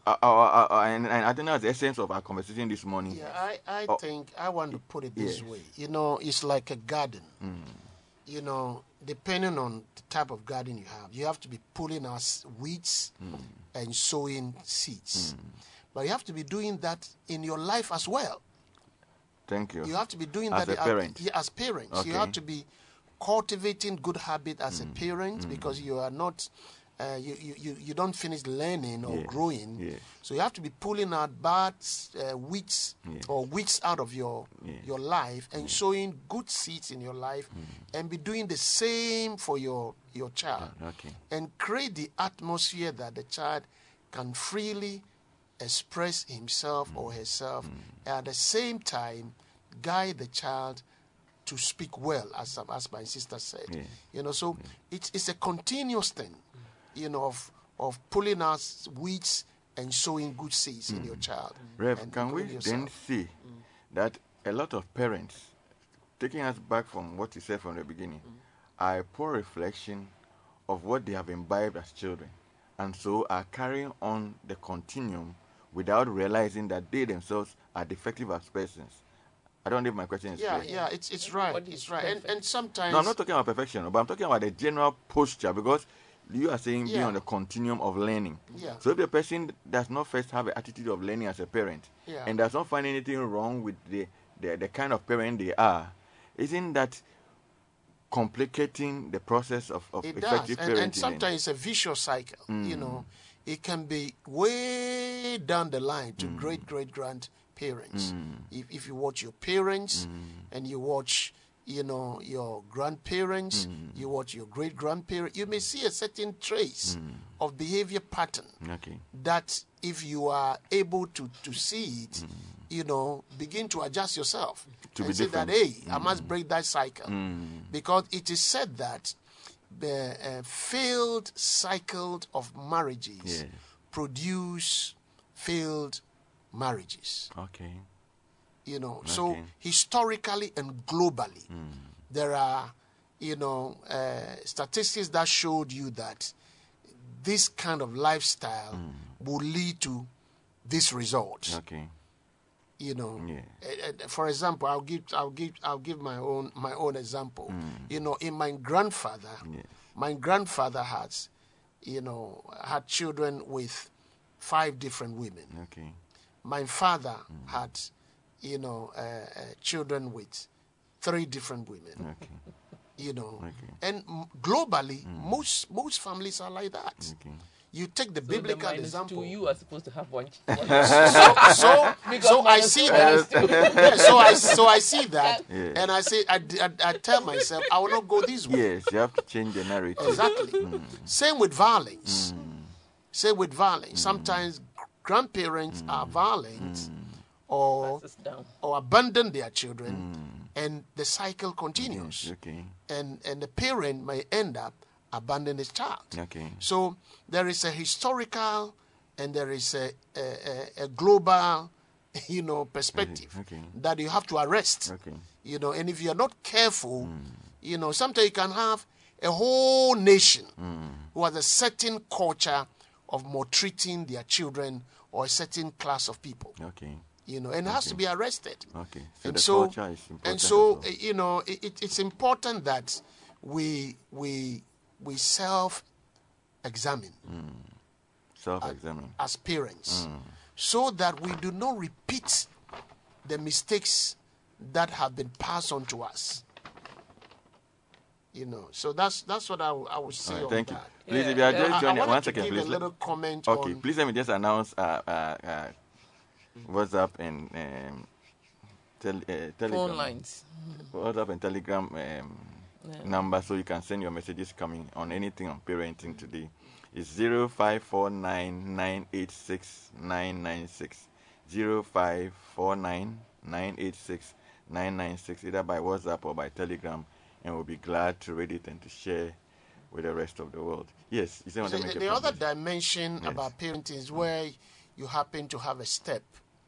Uh, uh, uh, uh, and, and I think that's the essence of our conversation this morning. Yeah, I, I Oh. think I want to put it this Yes. way. You know, it's like a garden. You know, depending on the type of garden you have, you have to be pulling out weeds and sowing seeds. But you have to be doing that in your life as well. Thank you. You have to be doing As that a uh, parent. as parents. You have to be cultivating good habit as a mm. parent mm. because you are not. Uh, you, you, you, you don't finish learning or Yes, growing. yes. So you have to be pulling out bad uh, weeds Yes. or weeds out of your your life and sowing good seeds in your life mm. and be doing the same for your your child Okay. and create the atmosphere that the child can freely express himself or herself and at the same time guide the child to speak well as as my sister said Yeah. you know so it's it's a continuous thing you know of of pulling out weeds and sowing good seeds in mm. your child mm. Rev, can we including then yourself. see that a lot of parents, taking us back from what you said from the beginning, mm. are a poor reflection of what they have imbibed as children, and so are carrying on the continuum without realizing that they themselves are defective as persons. I don't know if my question is yeah clear. yeah it's it's right Everybody it's right and, perfect. and sometimes No, I'm not talking about perfection, but I'm talking about the general posture because you are saying being on the continuum of learning. Yeah. So if the person does not first have an attitude of learning as a parent Yeah. and does not find anything wrong with the, the, the kind of parent they are, isn't that complicating the process of, of it does and, parenting? and sometimes it's a vicious cycle you hmm. know it can be way down the line to hmm. great great grandparents mm. if, if you watch your parents mm. and you watch you know your grandparents mm. you watch your great grandparents you may see a certain trace of behavior pattern Okay. that if you are able to, to see it, you know, begin to adjust yourself To and be say that, different. hey, I must break that cycle. Because it is said that the uh, failed cycle of marriages Yeah. produce failed marriages. Okay. You know, so historically and globally, there are, you know, uh, statistics that showed you that this kind of lifestyle will lead to this result. Okay. You know, Yeah. Uh, for example, I'll give, I'll give, I'll give my own, my own example. You know, in my grandfather, Yeah. my grandfather has, you know, had children with five different women Okay. My father had, you know, uh, uh, children with three different women. Okay. You know, Okay. and m- globally, most most families are like that. You take the So biblical the minus example. Two, you are supposed to have one. *laughs* so so, *laughs* so I see that. minus. *laughs* Yeah, so I so I see that, Yeah. and I say I, I, I tell myself I will not go this way. Yes, you have to change the narrative. Exactly. Same with violence. Same with violence. Sometimes grandparents are mm. violent mm. or or abandon their children, mm. and the cycle continues. Okay. And and the parent may end up abandoning his child. Okay. So there is a historical and there is a, a, a, a global, *laughs* you know, perspective Okay. that you have to arrest. Okay. You know, and if you're not careful, you know, sometimes you can have a whole nation who has a certain culture of maltreating their children or a certain class of people. Okay. You know, and it has to be arrested. Okay. So and the so, culture is important. and so, as well. you know, it, it- it's important that we we we self-examine mm. self-examine. as parents, mm. so that we do not repeat the mistakes that have been passed on to us. You know, so that's that's what I, w- I would say All right, on thank you. that. Please, if you are yeah. just I- I joining, wanted one to second, give please. a let- little comment Okay, on- please let me just announce uh, uh, uh, WhatsApp and um, tel- uh, Telegram. Phone lines. WhatsApp and Telegram um, number so you can send your messages coming on anything on parenting today. It's 0549986996. 0549986996 either by WhatsApp or by Telegram and we'll be glad to read it and to share with the rest of the world. Yes, you So the, the other dimension Yes. about parenting is where you happen to have a step.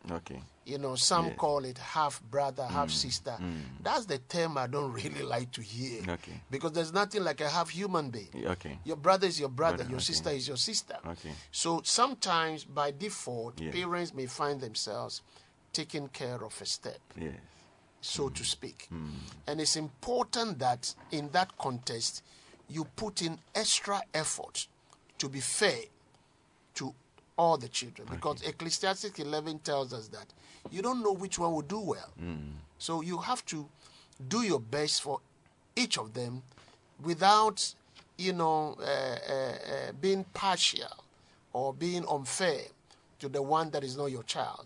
Okay. You know, some Yes. call it half brother, half mm, sister. Mm. That's the term I don't *laughs* really like to hear. Okay. Because there's nothing like a half human being. Okay. Your brother is your brother, Brother, your okay. sister is your sister. Okay. So sometimes by default, Yes. parents may find themselves taking care of a step, Yes. So to speak. And it's important that in that context, you put in extra effort to be fair to all the children. Because Ecclesiastes 11 tells us that you don't know which one will do well. So you have to do your best for each of them without, you know, uh, uh, uh, being partial or being unfair to the one that is not your child.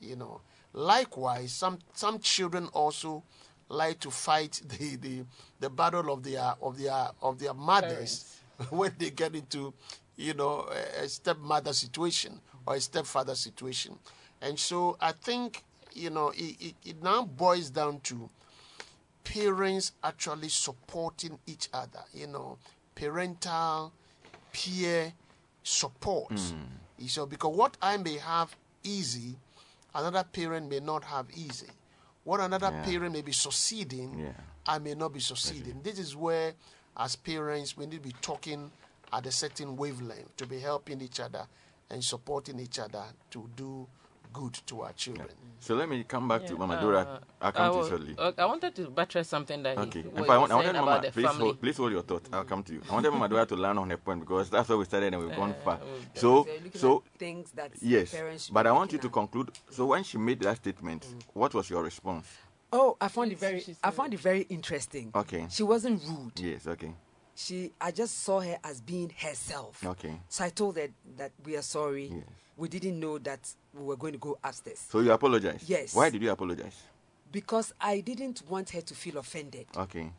You know, likewise, some some children also like to fight *laughs* the the, the battle of their of their of their mothers *laughs* when they get into you know a, a stepmother situation or a stepfather situation, and so I think you know it, it, it now boils down to parents actually supporting each other, you know, parental, peer support. Hmm. You So, because what I may have easy, another parent may not have easy. What another Yeah. parent may be succeeding, Yeah. I may not be succeeding. This is where, as parents, we need to be talking at a certain wavelength to be helping each other and supporting each other to do good to our children. So let me come back to Yeah, Mama Dora. uh, I'll come I to you shortly. uh, I wanted to buttress something that Okay. he, In what I, you want, I said wanted about Mama, the please family. hold, please hold your thought. I'll come to you. I wanted Mama Dora to land on her point because that's where we started and we've gone far. So, They're so things that yes, parents but I want you looking to conclude. So when she made that statement, what was your response? Oh, I found it very. she I found it very interesting. Okay. She wasn't rude. Yes. Okay. She, I just saw her as being herself. Okay. So I told her that we are sorry. Yes. We didn't know that we were going to go upstairs So you apologize. Yes. Why did you apologize? because I didn't want her to feel offended. Okay.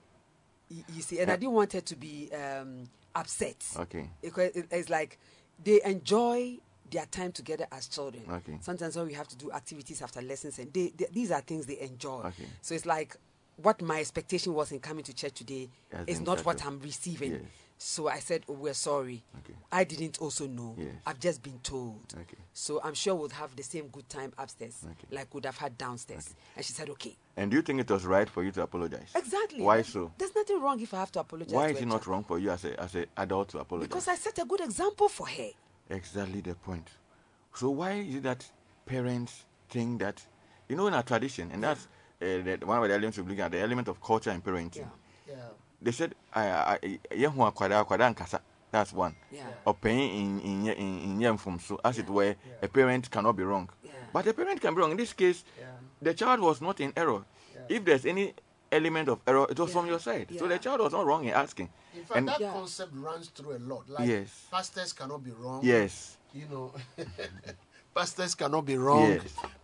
Y- You see, and I didn't want her to be um, upset. Okay. Because it- it's like they enjoy their time together as children. Okay. Sometimes when we have to do activities after lessons, and they, they, these are things they enjoy. Okay. So it's like what my expectation was in coming to church today Has is not what. I'm receiving. Yes. So I said, oh, we're sorry. Okay. I didn't also know. Yes. I've just been told. Okay. So I'm sure we'll have the same good time upstairs Okay. like we'd have had downstairs. And she said, okay. And do you think it was right for you to apologize? Exactly. Why so? There's nothing wrong if I have to apologize. Why to is it not wrong for you as a as an adult to apologize? Because I set a good example for her. Exactly the point. So why is it that parents think that you know in our tradition, and that's uh, the, one of the elements we're looking at, the element of culture and parenting. Yeah. They said, "I, I, yeah, who akwada akwada nkasa." That's one. Yeah. Or paying in in ye- in in yam from so as it were, a parent cannot be wrong. Yeah. But a parent can be wrong. In this case, the child was not in error. If there's any element of error. It was from your side. So the child was not wrong in asking. In fact, And that concept runs through a lot. Like Yes. pastors cannot be wrong. Yes. You know, *laughs* pastors cannot be wrong.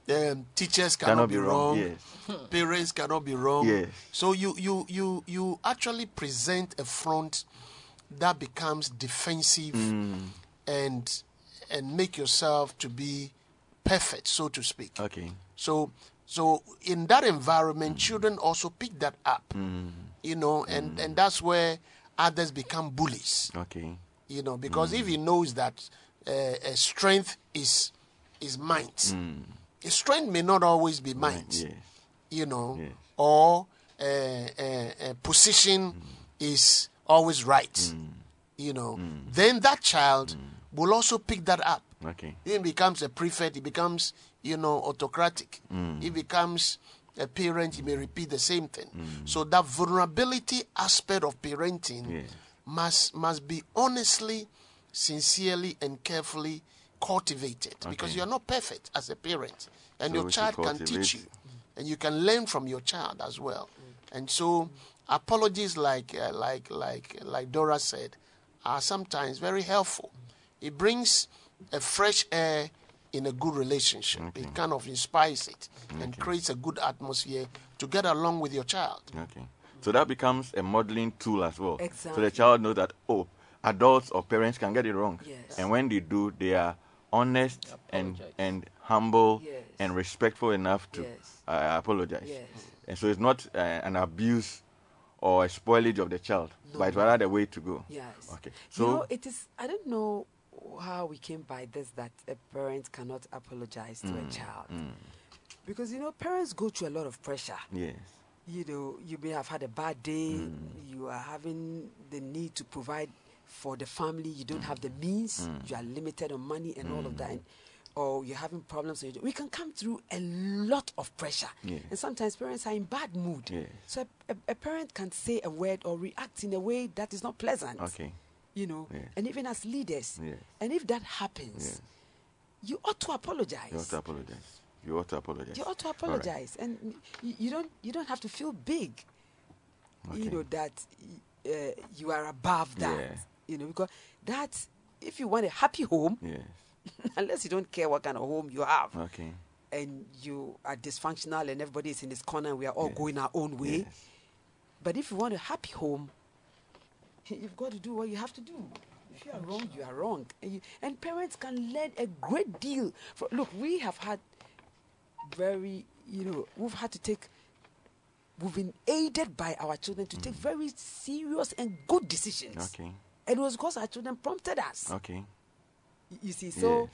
Um, teachers cannot, Cannot be, be wrong, wrong. Parents cannot be wrong. Yes. So you you you you actually present a front that becomes defensive Mm. and and make yourself to be perfect, so to speak. Okay. So so in that environment, children also pick that up. Mm. You know, and and that's where others become bullies. Okay. You know, because if he knows that uh, strength is is might, strength may not always be might. Yes. You know, or uh, uh, uh, position is always right. You know, then that child will also pick that up. Okay. He becomes a prefect, he becomes, you know, autocratic. He becomes a parent, he may repeat the same thing. So that vulnerability aspect of parenting must must be honestly, sincerely, and carefully cultivated because Okay. you are not perfect as a parent, and So your we should child can teach you, and you can learn from your child as well. And so, apologies, like uh, like like like Dora said, are sometimes very helpful. It brings a fresh air in a good relationship. It kind of inspires it and creates a good atmosphere to get along with your child. Okay. So that becomes a modeling tool as well. Exactly. So the child knows that oh, adults or parents can get it wrong. Yes. And when they do, they are honest and and humble and respectful enough to uh, apologize. Yes. And so it's not uh, an abuse or a spoilage of the child, but it's rather the way to go. Yes. Okay. you So know, it is. I don't know how we came by this that a parent cannot apologize to Mm, a child, because you know parents go through a lot of pressure. yes. You know, you may have had a bad day. Mm. You are having the need to provide for the family. You don't have the means. Mm. You are limited on money and all of that. And, or you're having problems. We can come through a lot of pressure. Yes. And sometimes parents are in bad mood. Yes. So a, a, parent can say a word or react in a way that is not pleasant. Okay. You know, Yes. and even as leaders. And if that happens, you ought to apologize. You ought to apologize. You ought to apologize. You ought to All right. apologize, and you, you don't you don't have to feel big. You know that uh, you are above that. You know because that if you want a happy home, Yes. *laughs* unless you don't care what kind of home you have, Okay. and you are dysfunctional and everybody is in this corner and we are all going our own way. But if you want a happy home, *laughs* you've got to do what you have to do. If you are wrong, you are wrong. And, you, and parents can learn a great deal. Look, we have had very, you know, we've had to take, we've been aided by our children to take very serious and good decisions. Mm. Okay. It was because our children prompted us. Okay. You see, so Yes.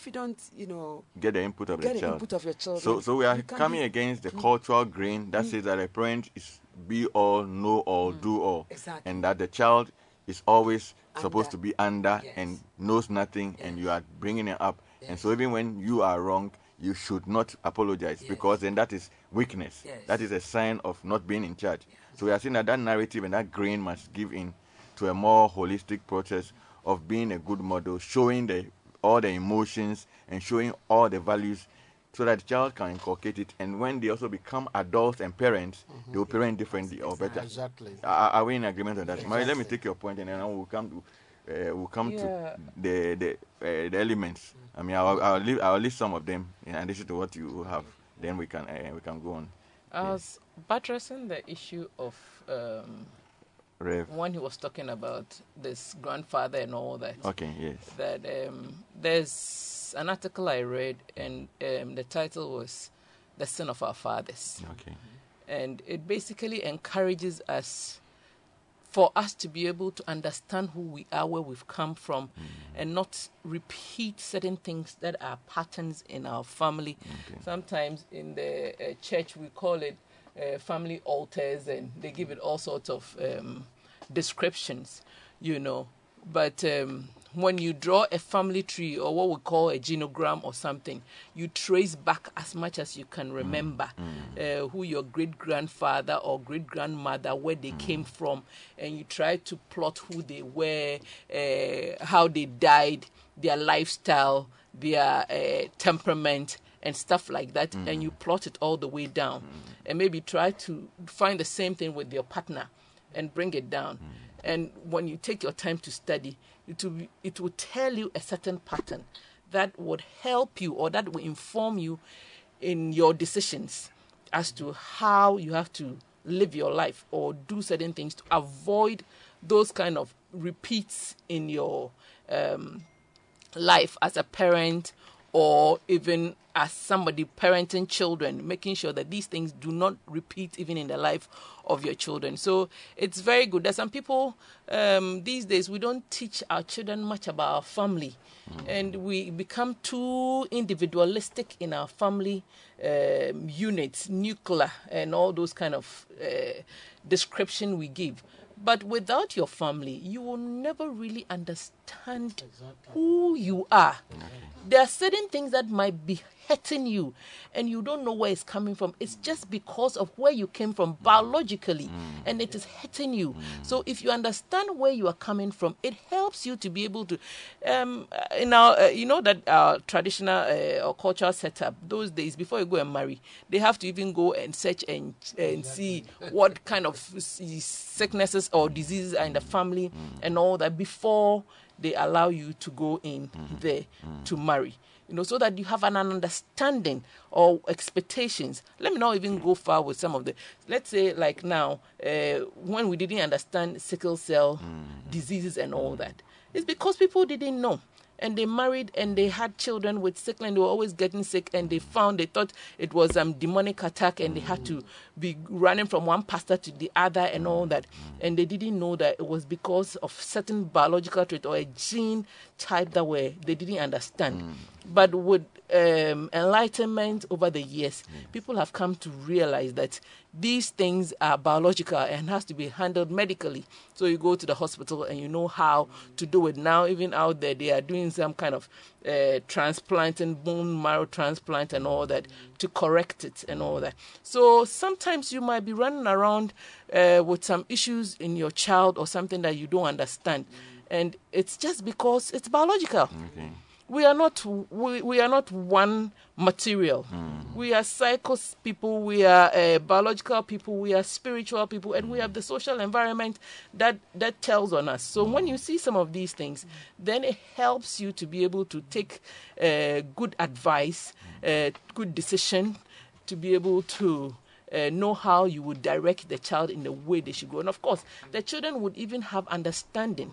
if you don't, you know, Get the input of Get the the child. input of your children. So, so we are coming be- against the Mm. cultural grain that says that a parent is be all, know all, do all, Mm. Exactly. and that the child is always supposed to be under and knows nothing, and you are bringing it up. And so, even when you are wrong, you should not apologize because then that is weakness. Yes. That is a sign of not being in charge. So we are seeing that that narrative and that grain must give in to a more holistic process of being a good model, showing the all the emotions and showing all the values so that the child can inculcate it. And when they also become adults and parents, they will parent differently or better. Exactly. Are, are we in agreement on that? Mary, let me take your point and then I will come to uh, we'll come Yeah. to the the uh, the elements. I mean, I'll I'll, leave, I'll list some of them in addition to what you have. Then we can uh, we can go on. I was buttressing the issue of um, Rev. when he was talking about this grandfather and all that. Okay. Yes. That um, there's an article I read, and um, the title was "The Sin of Our Fathers." Okay. and it basically encourages us for us to be able to understand who we are, where we've come from, and not repeat certain things that are patterns in our family. Sometimes in the uh, church we call it uh, family altars, and they give it all sorts of um, descriptions, you know. But um, when you draw a family tree or what we call a genogram or something, you trace back as much as you can remember uh, who your great grandfather or great grandmother, where they came from, and you try to plot who they were, uh, how they died, their lifestyle, their uh, temperament, and stuff like that, and mm. you plot it all the way down, mm. and maybe try to find the same thing with your partner and bring it down. Mm. And when you take your time to study, it will, be- it will tell you a certain pattern that would help you or that will inform you in your decisions as to how you have to live your life or do certain things to avoid those kind of repeats in your um, life as a parent or even as somebody parenting children, making sure that these things do not repeat even in the life of your children. So it's very good. There's some people um, these days we don't teach our children much about our family, and we become too individualistic in our family um, units, nuclear, and all those kind of uh, description we give. But without your family, you will never really understand who you are. There are certain things that might be hurting you and you don't know where it's coming from. It's just because of where you came from biologically and it is hurting you. So if you understand where you are coming from, it helps you to be able to. Um, uh, now, uh, you know that our traditional uh, or cultural setup, those days before you go and marry, they have to even go and search and, and see what kind of sicknesses or diseases are in the family and all that before they allow you to go in there to marry you know, so that you have an understanding or expectations. Let me not even go far with some of the, let's say, like now, uh, when we didn't understand sickle cell mm. diseases and all mm. that, it's because people didn't know. And they married and they had children with sickle and they were always getting sick and they found they thought it was um demonic attack and they had to mm. be running from one pastor to the other and all that. And they didn't know that it was because of certain biological trait or a gene type that were they didn't understand. But with um, enlightenment over the years, people have come to realize that these things are biological and has to be handled medically. So you go to the hospital and you know how to do it. Now, even out there, they are doing some kind of uh, transplant and bone marrow transplant and all that to correct it and all that. So sometimes you might be running around uh, with some issues in your child or something that you don't understand, and it's just because it's biological we are not we, we are not one material. We are psychos people we are uh, biological people we are spiritual people and we have the social environment that that tells on us. So when you see some of these things then it helps you to be able to take uh, good advice uh, good decision to be able to uh, know how you would direct the child in the way they should go. And of course the children would even have understanding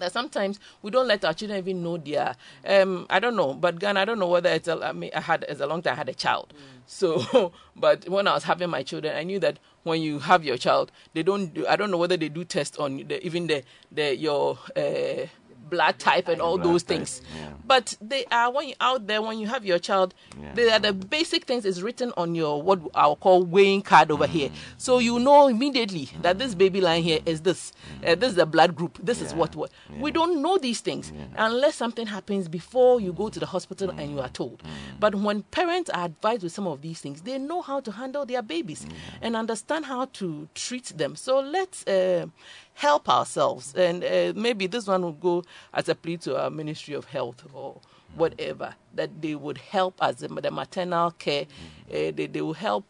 that sometimes we don't let our children even know their um I don't know, but Ghana I don't know whether it's a, I mean I had it's a long time I had a child. So *laughs* but when I was having my children I knew that when you have your child they don't do I don't know whether they do test on the, even the the your uh, blood type and all Blood those type, things. yeah. But they are when you're out there when you have your child Yeah. they are the basic things is written on your what I'll call weighing card over here. So you know immediately that this baby line here is this. Uh, this is the blood group. This is what what. We don't know these things unless something happens before you go to the hospital and you are told. But when parents are advised with some of these things, they know how to handle their babies and understand how to treat them. So let's uh, help ourselves. And uh, maybe this one will go as a plea to our Ministry of Health or whatever, that they would help us, the the maternal care, uh, they, they will help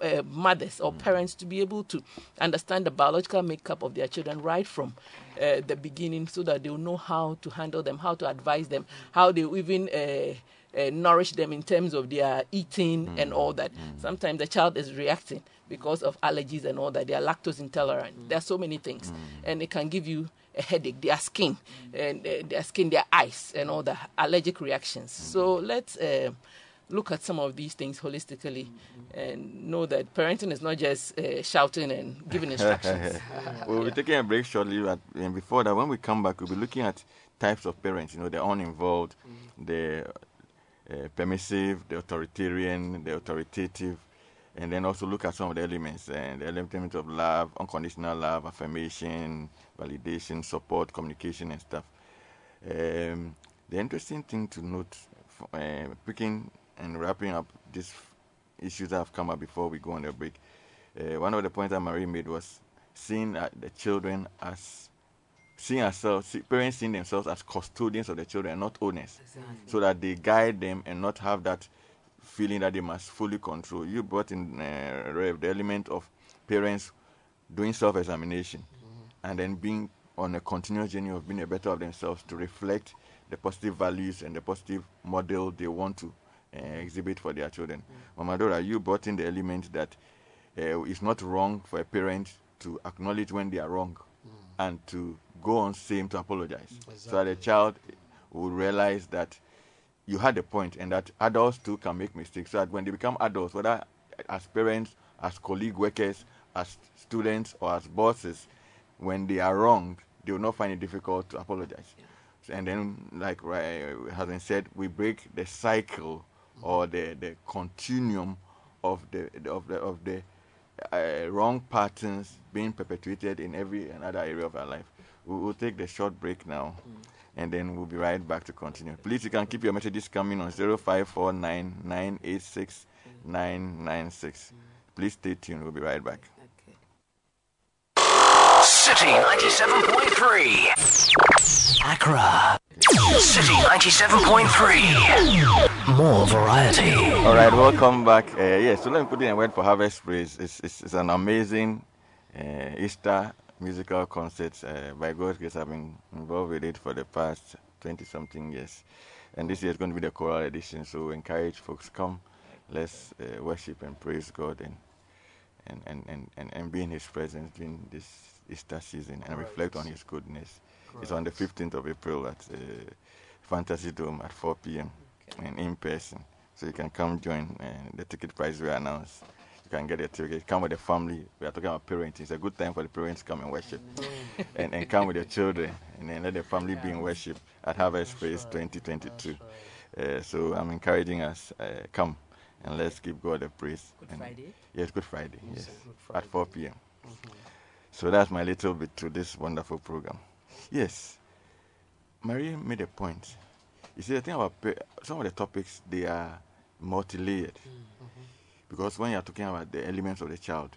uh, mothers or parents to be able to understand the biological makeup of their children right from uh, the beginning so that they will know how to handle them, how to advise them, how they even uh, uh, nourish them in terms of their eating and all that. Sometimes the child is reacting because of allergies and all that. They are lactose intolerant. There are so many things, and it can give you a headache. Their skin and uh, their skin, their eyes, and all the allergic reactions. So let's. Uh, Look at some of these things holistically and know that parenting is not just uh, shouting and giving instructions. *laughs* *laughs* we'll be taking a break shortly, but and before that, when we come back, we'll be looking at types of parents. You know, the uninvolved, the uh, permissive, the authoritarian, the authoritative, and then also look at some of the elements and the elements of love, unconditional love, affirmation, validation, support, communication, and stuff. Um, the interesting thing to note, uh, picking and wrapping up these issues that have come up before we go on the break, uh, one of the points that Marie made was seeing uh, the children as seeing ourselves, see, parents seeing themselves as custodians of the children, not owners, so that they guide them and not have that feeling that they must fully control. You brought in uh, Rev, the element of parents doing self-examination and then being on a continuous journey of being a better of themselves to reflect the positive values and the positive model they want to uh, exhibit for their children. Mama Dora, you brought in the element that uh, it's not wrong for a parent to acknowledge when they are wrong and to go on same to apologize. So that the child will realize that you had a point and that adults too can make mistakes. So that when they become adults, whether as parents, as colleague workers, as students, or as bosses, when they are wrong, they will not find it difficult to apologize. So- and then, like uh, has been said, we break the cycle or the, the continuum of the of the of the uh, wrong patterns being perpetuated in every another area of our life. We will take the short break now, and then we'll be right back to continue. Please, you can keep your messages coming on 0549 986 996. Please stay tuned. We'll be right back. City 97.3. Accra. City 97.3. More variety. All right, welcome back. Uh, yes, so let me put in a word for Harvest Praise. It's, it's, it's an amazing uh, Easter musical concerts. Uh, by God's grace, I've been involved with it for the past 20 something years. And this year is going to be the choral edition, so encourage folks come. Let's uh, worship and praise God and, and, and, and, and, and be in His presence during this Easter season and reflect on His goodness. It's on the 15th of April at uh, Fantasy Dome at 4 p.m. and in person. So you can come join. Uh, the ticket price we announced. You can get a ticket. Come with the family. We are talking about parenting. It's a good time for the parents to come and worship. and, and come with your children. And then let the family be in worship at Harvest Praise 2022. Uh, so I'm encouraging us. Uh, come and let's give God a praise. Good And- Friday? Yes, Good Friday. Yes, Good at 4 p.m. So that's my little bit to this wonderful program. Yes, Marie made a point. You see, the thing about some of the topics, they are multi-layered. Because when you're talking about the elements of the child,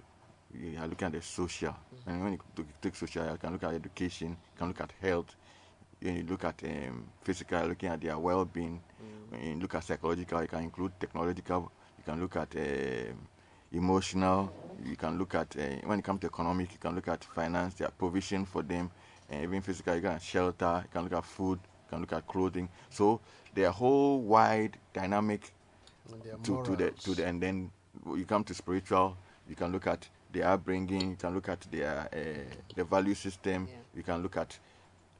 you are looking at the social. And when you take social, you can look at education, you can look at health, when you look at um, physical, looking at their well-being. When you look at psychological, you can include technological. You can look at um, emotional. You can look at uh, when it comes to economic, you can look at finance, their provision for them, and even physical. You can at shelter. You can look at food. You can look at clothing. So they are whole wide dynamic their to, to the to the and then you come to spiritual you can look at their upbringing you can look at their uh, the value system you can look at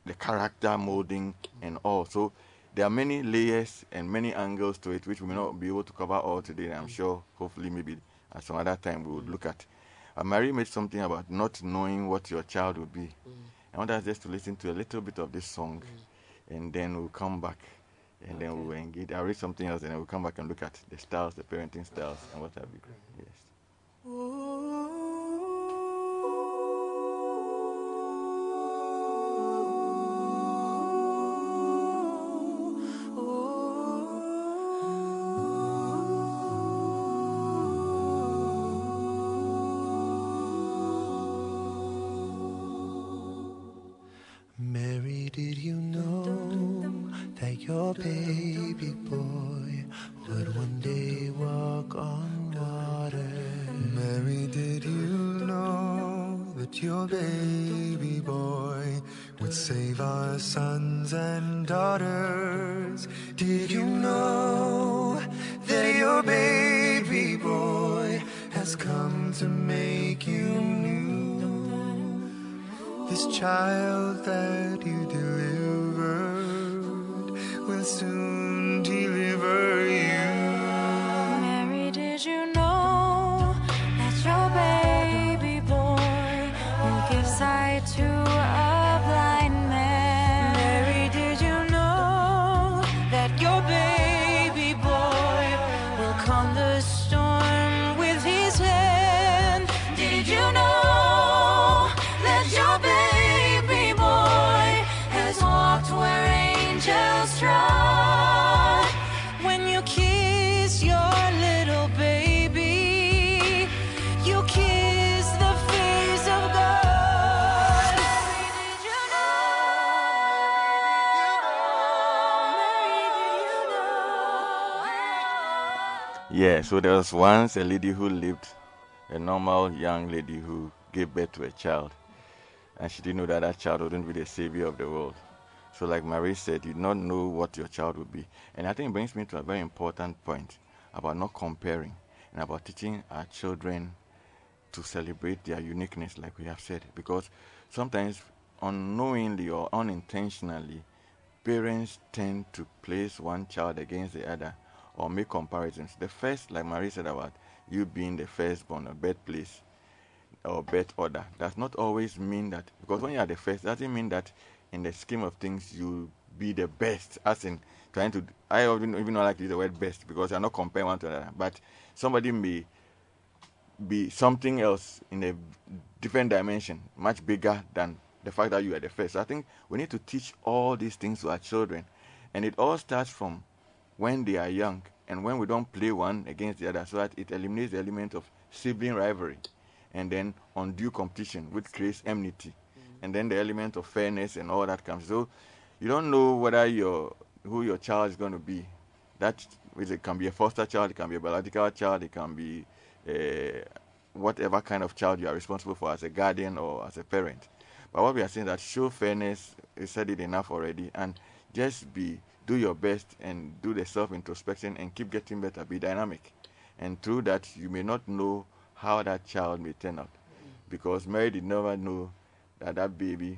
the character molding and all. So there are many layers and many angles to it which we may not be able to cover all today i'm sure. Hopefully maybe at some other time we would look at. Uh, Mary made something about not knowing what your child will be. I want us just to listen to a little bit of this song and then we'll come back and then we'll engage. I'll read something else and then we'll come back and look at the styles, the parenting styles, and what have you. Yes. Mary, on water? Mary, did you know that your baby boy would save our sons and daughters? Did you know that your baby boy has come to make you new? This child that you delivered will soon deliver you. So there was once a lady who lived, a normal young lady who gave birth to a child, and she didn't know that that child wouldn't be the savior of the world. So, like Marie said, you don't know what your child will be. And I think it brings me to a very important point about not comparing and about teaching our children to celebrate their uniqueness, like we have said. Because sometimes, unknowingly or unintentionally, parents tend to place one child against the other or make comparisons. The first, like Marie said about you being the firstborn or birthplace or birth order, does not always mean that, because when you are the first, doesn't mean that in the scheme of things you'll be the best, as in trying to, I even, even don't like to use the word best because you're not comparing one to another, but somebody may be something else in a different dimension, much bigger than the fact that you are the first. So I think we need to teach all these things to our children. And it all starts from when they are young and when we don't play one against the other so that it eliminates the element of sibling rivalry and then undue competition which creates enmity. Mm-hmm. and then the element of fairness and all that comes. So you don't know whether your who your child is going to be. That it can be a foster child it can be a biological child it can be a, whatever kind of child you are responsible for as a guardian or as a parent. But what we are saying that show fairness we said it enough already and just be do your best and do the self introspection and keep getting better. Be dynamic. And through that, you may not know how that child may turn out. Because Mary did never know that that baby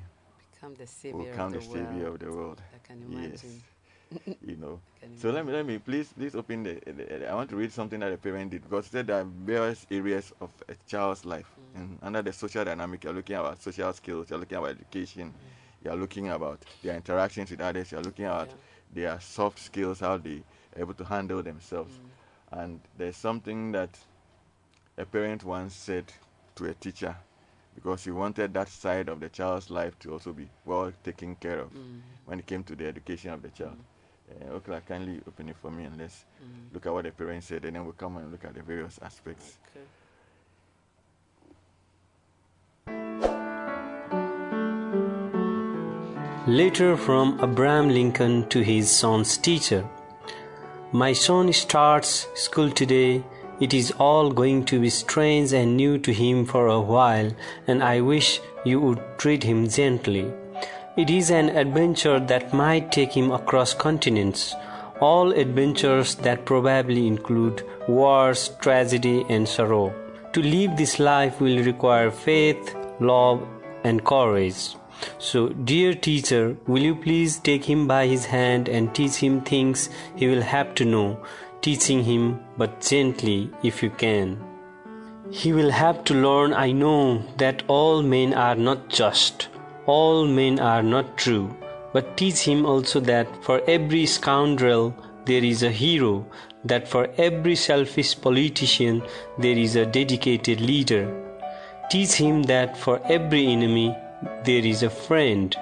become the savior, will become of, the the savior world. of the world. I can imagine. Yes. *laughs* you know. So let me let me please please open the, the, I want to read something that a parent did because said there are various areas of a child's life mm. and under the social dynamic you're looking about social skills you're looking about education mm. you're looking about their interactions with others you're looking about yeah their soft skills, how they are able to handle themselves. Mm. And there's something that a parent once said to a teacher because he wanted that side of the child's life to also be well taken care of mm. when it came to the education of the child. Mm. Uh, okay, kindly open it for me and let's mm. look at what the parents said and then we'll come and look at the various aspects. Okay. Letter from Abraham Lincoln to his son's teacher. My son starts school today. It is all going to be strange and new to him for a while, and I wish you would treat him gently. It is an adventure that might take him across continents, all adventures that probably include wars, tragedy, and sorrow. To live this life will require faith, love, and courage. So, dear teacher, will you please take him by his hand and teach him things he will have to know, teaching him but gently if you can. He will have to learn, I know, that all men are not just, all men are not true, but teach him also that for every scoundrel there is a hero, that for every selfish politician there is a dedicated leader. Teach him that for every enemy there is a friend.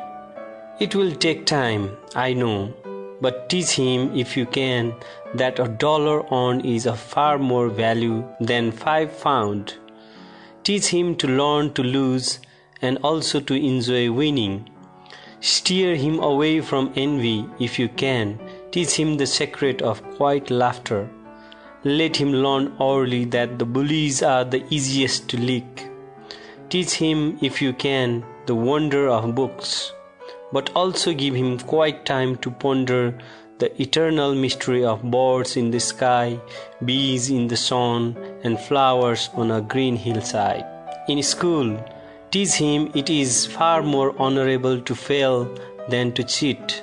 It will take time, I know, but teach him if you can that a dollar earned is of far more value than five found. Teach him to learn to lose and also to enjoy winning. Steer him away from envy if you can. Teach him the secret of quiet laughter. Let him learn early that the bullies are the easiest to lick. Teach him, if you can, the wonder of books, but also give him quiet time to ponder the eternal mystery of birds in the sky, bees in the sun, and flowers on a green hillside. In school, teach him it is far more honorable to fail than to cheat.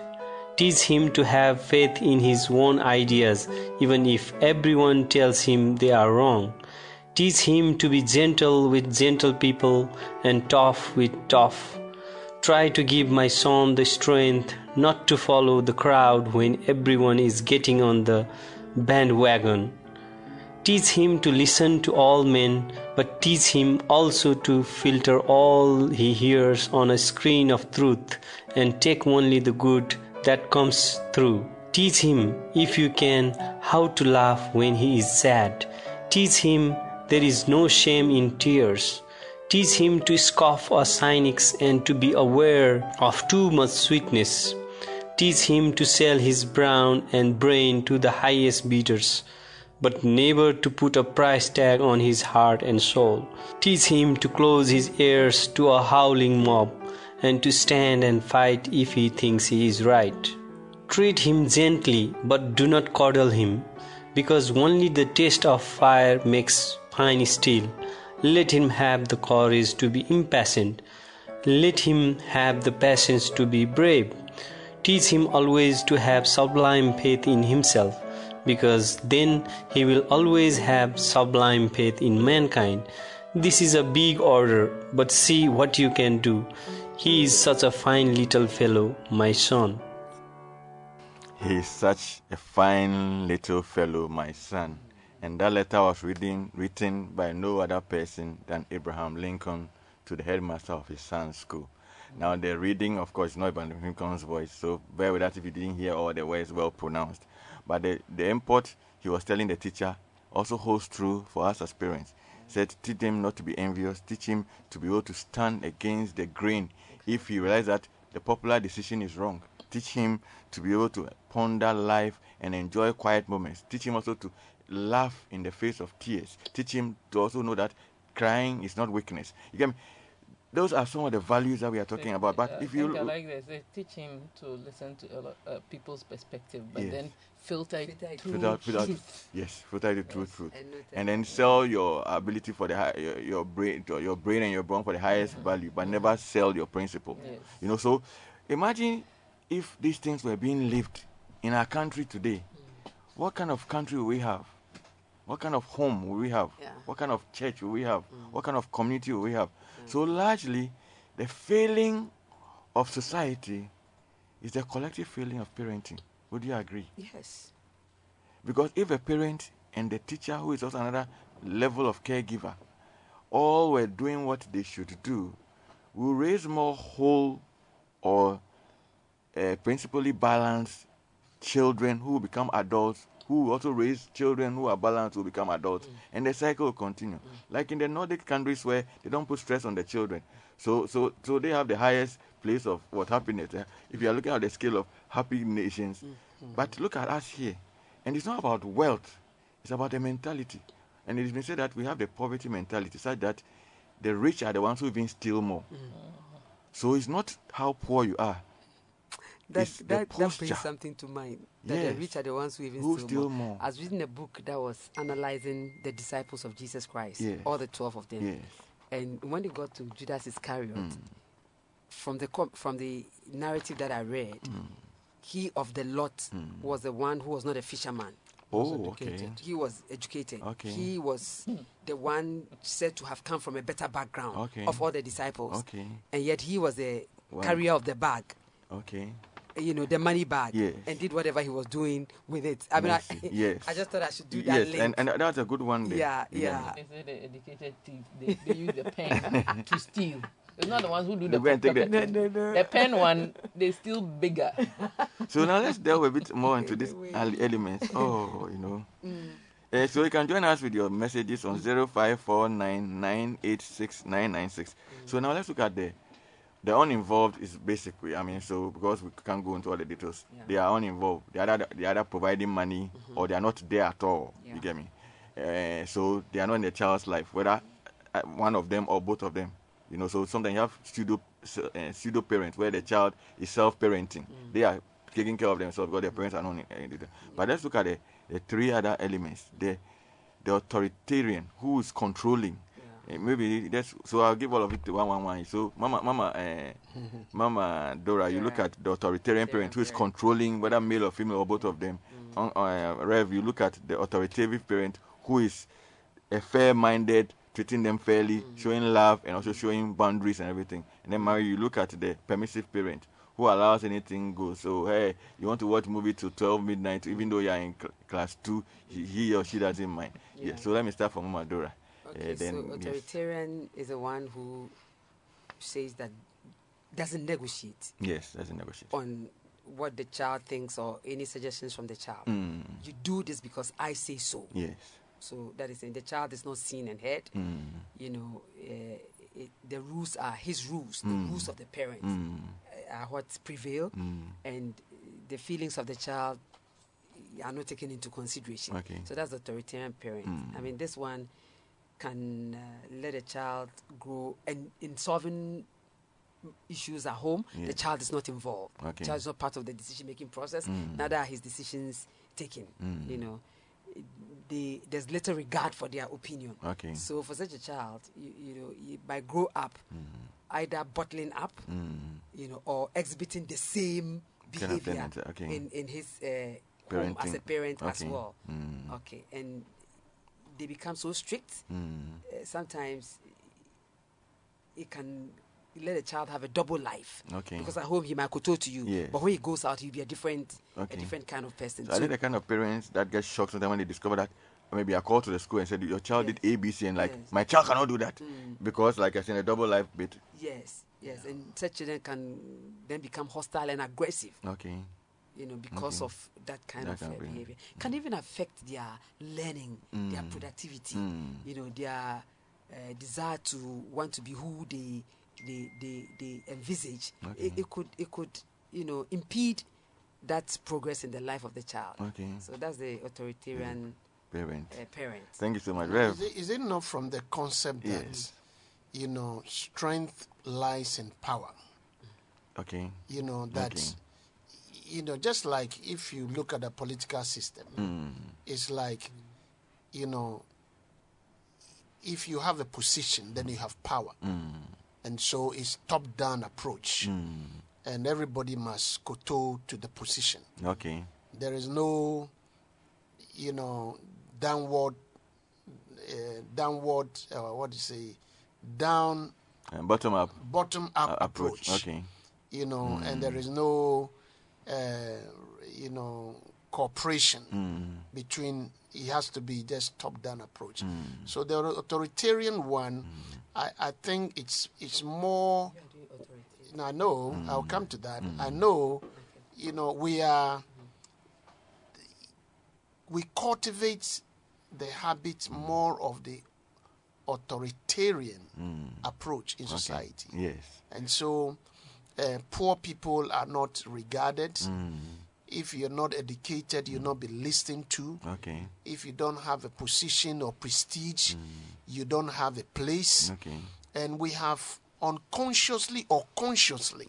Teach him to have faith in his own ideas, even if everyone tells him they are wrong. Teach him to be gentle with gentle people and tough with tough. Try to give my son the strength not to follow the crowd when everyone is getting on the bandwagon. Teach him to listen to all men, but teach him also to filter all he hears on a screen of truth and take only the good that comes through. Teach him, if you can, how to laugh when he is sad. Teach him there is no shame in tears. Teach him to scoff at cynics and to be aware of too much sweetness. Teach him to sell his brawn and brain to the highest bidders. but never to put a price tag on his heart and soul. Teach him to close his ears to a howling mob and to stand and fight if he thinks he is right. Treat him gently, but do not coddle him, because only the taste of fire makes fine steel. Let him have the courage to be impatient. Let him have the patience to be brave. Teach him always to have sublime faith in himself, because then he will always have sublime faith in mankind. This is a big order, but see what you can do. He is such a fine little fellow, my son. He is such a fine little fellow, my son. And that letter was reading, written by no other person than Abraham Lincoln to the headmaster of his son's school. Now, the reading, of course, is not Abraham Lincoln's voice, so bear with that if you didn't hear all the words well pronounced. But the, the import he was telling the teacher also holds true for us as parents. Said, teach him not to be envious, teach him to be able to stand against the grain if he realizes that the popular decision is wrong. Teach him to be able to ponder life and enjoy quiet moments. Teach him also to laugh in the face of tears. Teach him to also know that crying is not weakness. You get me? Those are some of the values that we are talking about. But I if you think I like this, they teach him to listen to a lot, uh, people's perspective, but Yes. then filter it through without, without truth. *laughs* yes, filter the truth, truth, And and then sell your ability for the high, your, your brain, your your brain and your brawn for the highest mm-hmm. value, but never sell your principle. Yes. You know, so imagine if these things were being lived in our country today. Mm. What kind of country will we have? What kind of home will we have? Yeah. What kind of church will we have? What kind of community will we have? So largely, the failing of society is the collective failing of parenting. Would you agree? Yes. Because if a parent and the teacher, who is also another level of caregiver, all were doing what they should do, we raise more whole or uh, principally balanced children who become adults, who also raise children who are balanced who become adults, mm. and the cycle will continue. Mm. Like in the Nordic countries where they don't put stress on the children, so so so they have the highest place of what happiness. eh, If you are looking at the scale of happy nations, mm, but look at us here, and it's not about wealth; it's about the mentality. And it has been said that we have the poverty mentality, such that the rich are the ones who even steal more. So it's not how poor you are. That, that, that brings something to mind. That Yes. the rich are the ones who even Who steal, steal more. more. I was reading a book that was analyzing the disciples of Jesus Christ, Yes. all the 12 of them. Yes. And when they got to Judas Iscariot, Mm. from the from the narrative that I read, he of the lot was the one who was not a fisherman. He was Mm. Oh, okay. educated. He was educated. Okay. He was the one said to have come from a better background Okay. of all the disciples. Okay. And yet he was the Wow. carrier of the bag Okay. You know, the money bag Yes. and did whatever he was doing with it. I mean, I, *laughs* yes. I just thought I should do that Yes, link. and, and that's a good one. There. Yeah, You yeah. They say the educated thief, they, they use the pen to *laughs* steal. It's not the ones who do the go and take the- No, no, no. The pen one, they steal bigger. *laughs* So now let's delve a bit more into these ele- elements. Oh, you know. Uh, so you can join us with your messages on 0549986996. So now let's look at the the uninvolved is basically I mean so because we can't go into all the details. They are uninvolved. They are either, they are either providing money or they are not there at all. You get me? Uh, so they are not in the child's life, whether uh, one of them or both of them. You know, so sometimes you have pseudo uh, pseudo parents where the child is self parenting. They are taking care of themselves because their parents are not. in- in- But let's look at the, the three other elements. The the authoritarian who is controlling. Uh, maybe that's so. I'll give all of it to one, one, one. So, Mama, Mama, uh, *laughs* Mama Dora, you look at the authoritarian parent who is controlling whether male or female or both of them. On, uh, Rev, you look at the authoritative parent who is a fair-minded, treating them fairly, showing love, and also showing boundaries and everything. And then, Mary, you look at the permissive parent who allows anything go. So, hey, you want to watch movie till 12 midnight, even though you're in cl- class 2, he, he or she doesn't mind. Yeah. Yeah. So, let me start from Mama Dora. Okay, Uh, then, so yes. authoritarian is the one who says that doesn't negotiate Yes, a negotiation. on what the child thinks or any suggestions from the child. Mm. You do this because I say so. Yes. So that is, and the child is not seen and heard. Mm. You know, uh, it, the rules are his rules, Mm. the rules of the parents Mm. uh, are what prevail, Mm. and the feelings of the child are not taken into consideration. Okay. So that's the authoritarian parent. Mm. I mean, this one can uh, let a child grow and in solving issues at home, Yeah. the child is not involved. Okay. The child is not part of the decision making process. Mm. Neither are his decisions taken. Mm. You know, they, there's little regard for their opinion. Okay. So for such a child, you, you know, you might grow up either bottling up, Mm. you know, or exhibiting the same behavior okay. in in his uh, home as a parent as well. Mm. Okay, and they become so strict. Mm. Uh, sometimes it can let a child have a double life. Okay. Because at home he might kowtow to you, Yes. but when he goes out, he'll be a different, Okay. a different kind of person. So are they the kind of parents that get shocked sometimes when they discover that maybe I called to the school and said your child did ABC and like Yes. my child cannot do that Mm. because like I said a double life bit. yes, yes, and such children can then become hostile and aggressive. Okay. You know, because Okay. of that kind That of uh, behavior. behavior. Can even affect their learning, their Mm. productivity, Mm. you know, their uh, desire to want to be who they they they, they envisage. Okay. It, it could it could you know impede that progress in the life of the child. Okay. So that's the authoritarian Parent. uh, parent. Thank you so much. Is it, is it not from the concept that, Yes. you know, strength lies in power? Okay. You know, that, Okay. You know, just like if you look at the political system, Mm. it's like, you know, if you have a position, then you have power. Mm. And so it's top down approach. Mm. And everybody must kowtow to the position. Okay. There is no, you know, downward, uh, downward, uh, what do you say, down, Uh, bottom up. bottom up uh, approach. Okay. You know, and Mm. there is no, you know, cooperation Mm. between. It has to be just top down approach. Mm. So the authoritarian one, I, I think it's it's more. Now, I know I'll come to that. I know, you know, we are we cultivate the habit more of the authoritarian approach in Mm. Okay. society. Yes. And so uh, poor people are not regarded. Mm. If you're not educated, you'll not be listened to. Okay. If you don't have a position or prestige, you don't have a place. Okay. And we have unconsciously or consciously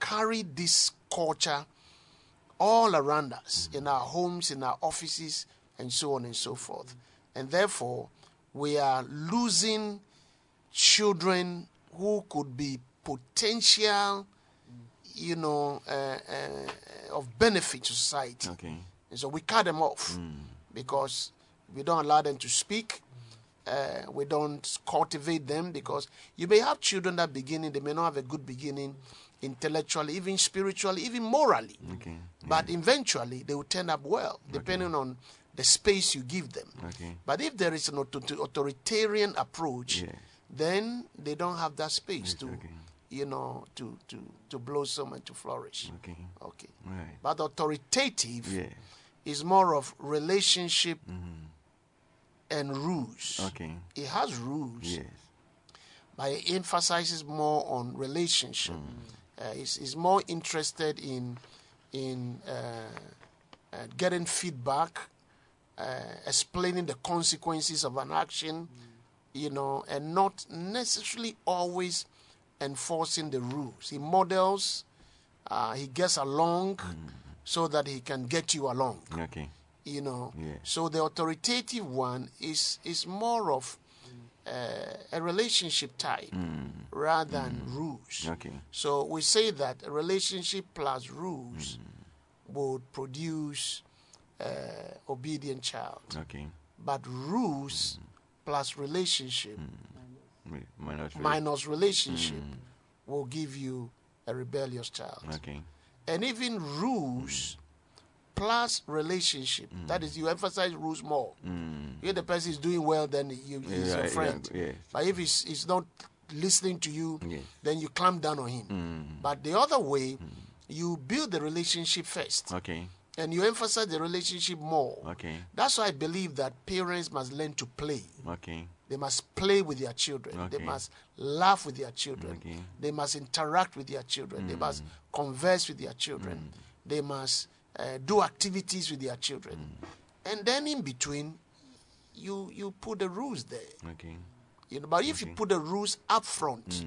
carried this culture all around us in our homes, in our offices, and so on and so forth. And therefore, we are losing children who could be potential, you know, uh, uh, of benefit to society. Okay. And so we cut them off because we don't allow them to speak. Uh, we don't cultivate them because you may have children that beginning, they may not have a good beginning intellectually, even spiritually, even morally. Okay. But eventually they will turn up well, depending on the space you give them. Okay. But if there is an author- authoritarian approach, Yeah. then they don't have that space Yes, to, okay. You know, to, to, to blossom and to flourish. Okay. Okay. Right. But authoritative Yeah. is more of relationship and rules. Okay. It has rules, Yes. but it emphasizes more on relationship. Uh, it's, it's more interested in in uh, uh, getting feedback, uh, explaining the consequences of an action, you know, and not necessarily always enforcing the rules. He models, uh, he gets along so that he can get you along Okay. you know. Yeah. So the authoritative one is is more of uh, a relationship type rather than rules. Okay. So we say that a relationship plus rules would produce uh, obedient child, Okay. but rules plus relationship Mi- Minus. minus relationship will give you a rebellious child. Okay. And even rules plus relationship. That is, you emphasize rules more. Mm. If the person is doing well, then you, he's Yeah, your yeah, friend. yeah. But if he's, he's not listening to you, Yes. then you clamp down on him. Mm. But the other way, you build the relationship first. Okay. And you emphasize the relationship more. Okay. That's why I believe that parents must learn to play. Okay. They must play with their children. They must laugh with their children. Okay. They must interact with their children. They must mm. converse with their children. Mm. They must uh, do activities with their children. Mm. And then in between, you you put the rules there. Okay. You know, but if you put the rules up front,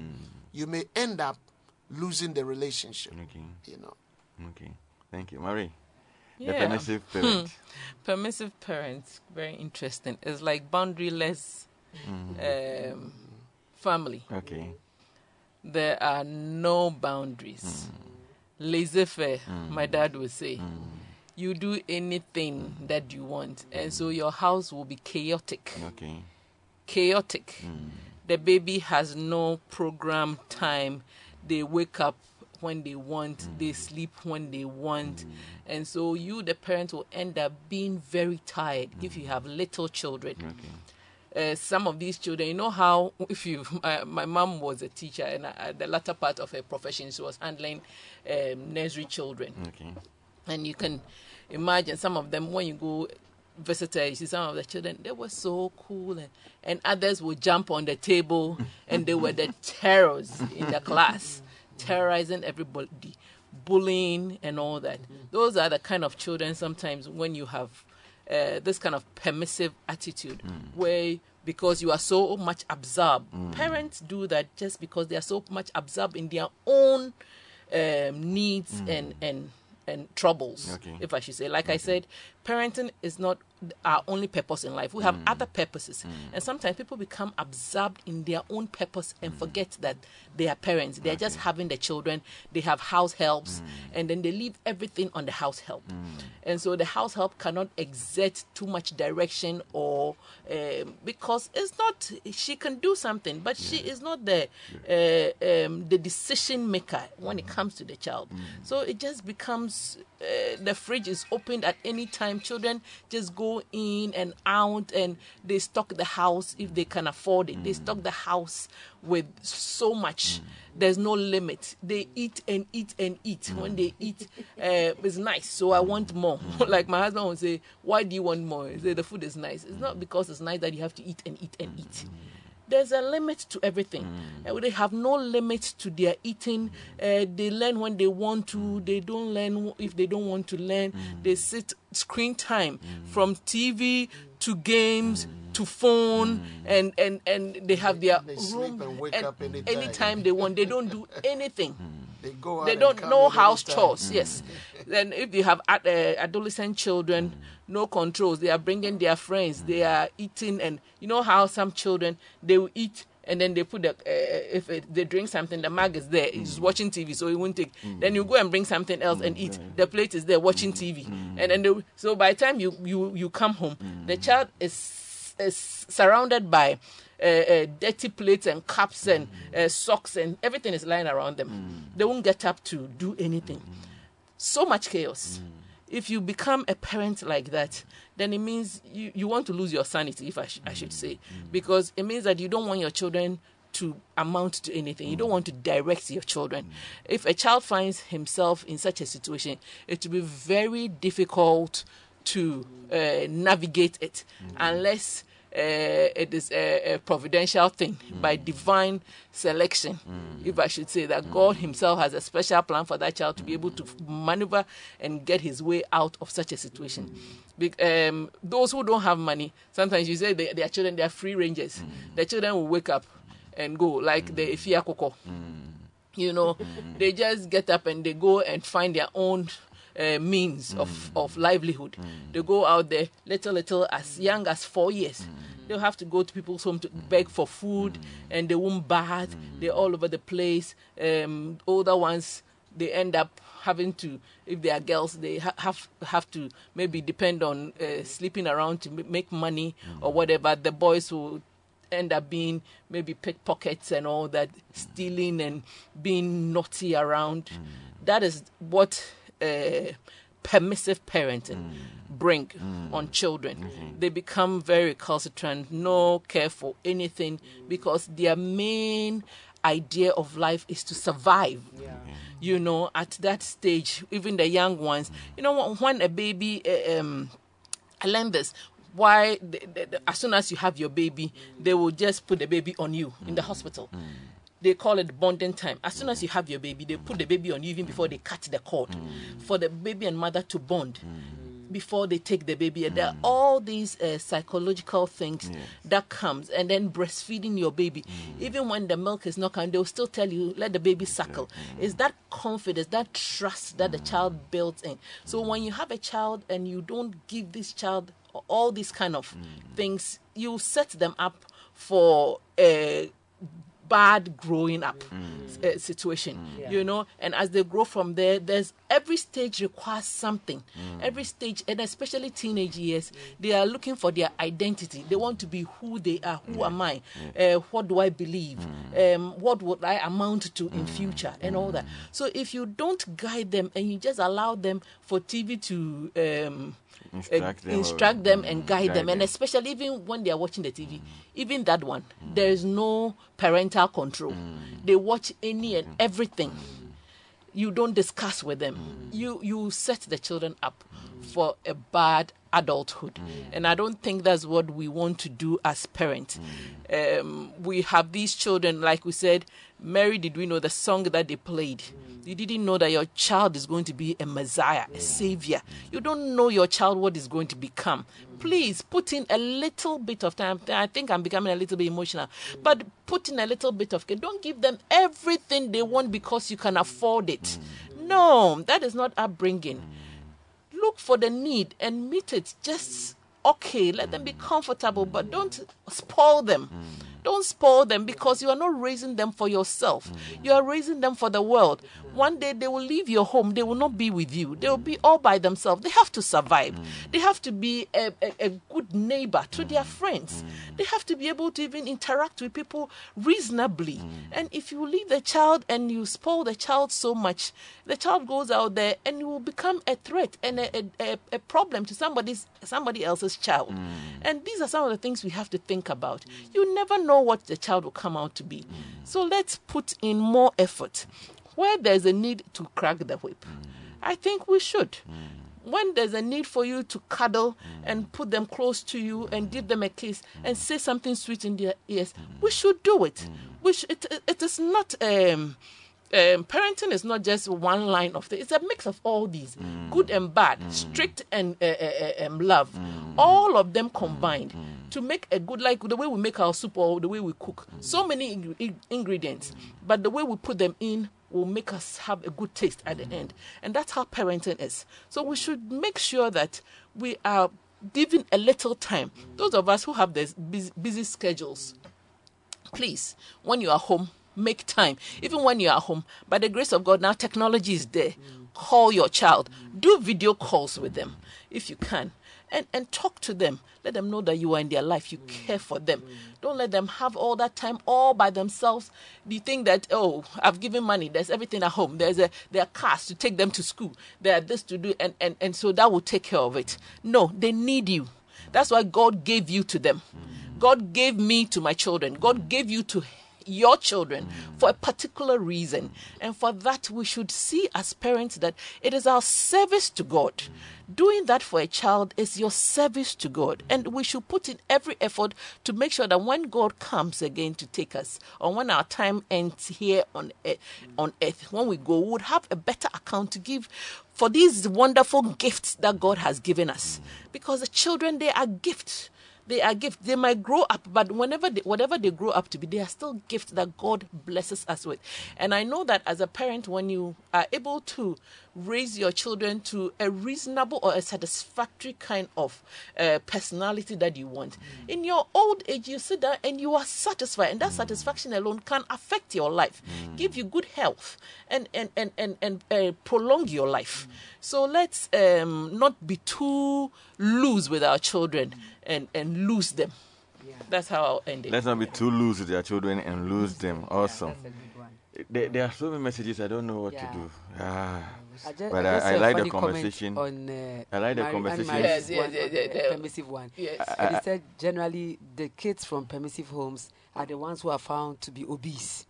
you may end up losing the relationship. Okay. You know. Okay. Thank you, Marie. The Yeah. permissive hmm. parent. Permissive parents, very interesting. It's like boundaryless Mm-hmm. um, family. Okay. There are no boundaries. Mm. Laissez faire, mm. my dad would say. Mm. You do anything that you want, and so your house will be chaotic. Okay. Chaotic. The baby has no program time. They wake up when they want, they sleep when they want. And so you, the parent, will end up being very tired if you have little children. Uh, some of these children, you know how if you, *laughs* my, my mom was a teacher, and uh, the latter part of her profession, she was handling um, nursery children. Okay. And you can imagine some of them when you go visit her, you see some of the children, they were so cool. And, and others would jump on the table *laughs* and they were the terrors in the class, terrorizing everybody, bullying and all that. Those are the kind of children sometimes when you have uh, this kind of permissive attitude where because you are so much absorbed. Parents do that just because they are so much absorbed in their own um, needs and and and troubles, Okay. if I should say. Like I said, parenting is not our only purpose in life. We have mm. other purposes, mm. and sometimes people become absorbed in their own purpose and mm. forget that they are parents. They are just having the children. They have house helps, and then they leave everything on the house help, and so the house help cannot exert too much direction or um, because it's not she can do something, but she is not the uh, um, the decision maker when it comes to the child. So it just becomes uh, the fridge is opened at any time. Children just go in and out, and they stock the house if they can afford it. They stock the house with so much. There's no limit. They eat and eat and eat. When they eat, uh, it's nice. So I want more. *laughs* like my husband would say, "Why do you want more?" He say, "The food is nice." It's not because it's nice that you have to eat and eat and eat there's a limit to everything. Uh, they have no limit to their eating. Mm. Uh, they learn when they want to. Mm. They don't learn if they don't want to learn. They sit screen time from TV to games to phone, and, and, and they have their They room. sleep and wake up anytime. anytime they want. They don't do *laughs* anything. They go out They don't know house chores. Yes. Then if you have ad- uh, adolescent children, no controls. They are bringing their friends. They are eating, and you know how some children they will eat. And then they put the uh, uh if it, they drink something, the mug is there. He's mm. watching TV, so he won't take. Mm. Then you go and bring something else and eat. Mm. The plate is there, watching TV, and then they, so by the time you you you come home, the child is is surrounded by uh, uh, dirty plates and cups and uh, socks and everything is lying around them. They won't get up to do anything. So much chaos. If you become a parent like that, then it means you, you want to lose your sanity, if I, sh- I should say, because it means that you don't want your children to amount to anything. You don't want to direct your children. If a child finds himself in such a situation, it will be very difficult to uh, navigate it unless uh, it is a, a providential thing by hmm. divine selection, hmm. if I should say that God hmm. Himself has a special plan for that child to be able to maneuver and get his way out of such a situation. Be- um, those who don't have money, sometimes you say they, their children they are free rangers. The children will wake up and go like the Ifia Koko. You know, they just get up and they go and find their own uh, means of, hmm. of livelihood. Hmm. They go out there, little, little, as young as four years. Hmm. They'll have to go to people's home to beg for food, and they won't bath. They're all over the place. Um, older ones, they end up having to, if they are girls, they ha- have have to maybe depend on uh, sleeping around to m- make money or whatever. The boys will end up being maybe pickpockets and all that, stealing and being naughty around. That is what uh, permissive parenting mm. bring mm. on children. Mm-hmm. They become very recalcitrant, no care for anything because their main idea of life is to survive. Mm-hmm. You know, at that stage, even the young ones, mm. you know, when a baby, uh, um, I learned this. Why, the, the, the- as soon as you have your baby, they will just put the baby on you in the hospital. They call it bonding time. As soon as you have your baby, they put the baby on you even before they cut the cord. Mm. For the baby and mother to bond mm. before they take the baby. And there are mm. all these uh, psychological things that comes, and then breastfeeding your baby, even when the milk is not coming, they'll still tell you let the baby suckle. Is that confidence, that trust that the child builds in? So when you have a child and you don't give this child all these kind of things, you set them up for a bad growing up uh, situation you know? And as they grow from there there's every stage requires something. Every stage and especially teenage years they are looking for their identity. They want to be who they are. Who am i? Uh, what do i believe? Um, what would i amount to in future? And all that. So if you don't guide them and you just allow them for tv to um, Instruct uh, them instruct them and guide, guide them, and especially even when they are watching the TV, even that one, there is no parental control. Mm. They watch any and mm. everything. You don't discuss with them. Mm. You you set the children up for a bad adulthood, mm. and I don't think that's what we want to do as parents. Mm. Um, we have these children, like we said. Mary, did we know the song that they played? Mm. You didn't know that your child is going to be a Messiah, a Savior. You don't know your child what is going to become. Please put in a little bit of time. I think I'm becoming a little bit emotional, but put in a little bit of care. Don't give them everything they want because you can afford it. No, that is not upbringing. Look for the need and meet it. Just okay, let them be comfortable, but don't spoil them. Mm. Don't spoil them because you are not raising them for yourself. Mm. You are raising them for the world. One day they will leave your home. They will not be with you. They will be all by themselves. They have to survive. Mm. They have to be a, a, a good neighbor to their mm. friends. They have to be able to even interact with people reasonably. And if you leave the child and you spoil the child so much, the child goes out there and you will become a threat and a, a, a problem to somebody's somebody else's child. Mm. And these are some of the things we have to think about. You never know what the child will come out to be. Mm. So let's put in more effort. Where there's a need to crack the whip, mm. I think we should. When there's a need for you to cuddle and put them close to you and give them a kiss and say something sweet in their ears, we should do it. We sh- it, it is not. Um, um, parenting is not just one line of things. It's a mix of all these, good and bad, strict and uh, uh, uh, um, love, all of them combined to make a good, like the way we make our soup or the way we cook. So many ing- ing- ingredients, but the way we put them in will make us have a good taste at the end. And that's how parenting is. So we should make sure that we are giving a little time. Those of us who have these busy, busy schedules, please, when you are home, make time. Even when you are home, by the grace of God, now technology is there. Call your child, do video calls with them if you can, and, and talk to them. Let them know that you are in their life, you care for them. Don't let them have all that time all by themselves. Do you think that, oh, I've given money, there's everything at home, there's a there are cars to take them to school, there are this to do, and, and, and so that will take care of it. No, they need you. That's why God gave you to them. God gave me to my children. God gave you to your children for a particular reason. And for that, we should see as parents that it is our service to God. Doing that for a child is your service to God. And we should put in every effort to make sure that when God comes again to take us, or when our time ends here on earth, on earth when we go, we would have a better account to give for these wonderful gifts that God has given us. Because the children, they are gifts they are gifts. They might grow up, but whenever they, whatever they grow up to be, they are still gifts that God blesses us with. And I know that as a parent, when you are able to raise your children to a reasonable or a satisfactory kind of uh, personality that you want, in your old age, you sit down and you are satisfied, and that satisfaction alone can affect your life, give you good health, and and and and, and uh, prolong your life. So let's um, not be too loose with our children and and lose them. That's how I'll end it. Let's not be too loose with our children and lose them. Awesome. There, there are so many messages. I don't know what Yeah. to do. Ah. I ju- but I I, I like the conversation. On, uh, I like the Mary- conversation. Anne Marie's Yes, yes, one yes, yes, the yes. permissive one. Yes. I- And I- he said generally the kids from permissive homes are the ones who are found to be obese.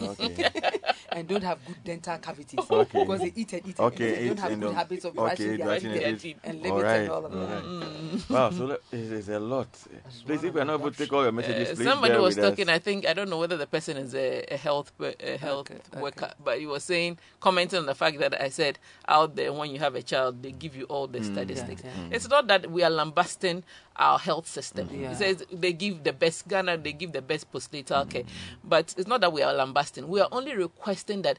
Okay. *laughs* and don't have good dental cavities *laughs* Okay. because they eat and eat and Okay, eat and eat don't have good don't- habits of okay, brushing their teeth and- teeth. and All right, and all of all that. Mm. Wow, so le- it's, it's a lot. *laughs* Please, if you're not able to take all your messages, Uh, please somebody bear was with us. talking. I think I don't know whether the person is a, a health a health worker, but he was saying commenting on the fact that I said out there when you have a child they give you all the Mm. statistics. Yeah, yeah. It's not that we are lambasting our health system. Yeah. He says they give the best Ghana, they give the best postnatal care, Mm. but it's not that we are lambasting. We are only requesting that.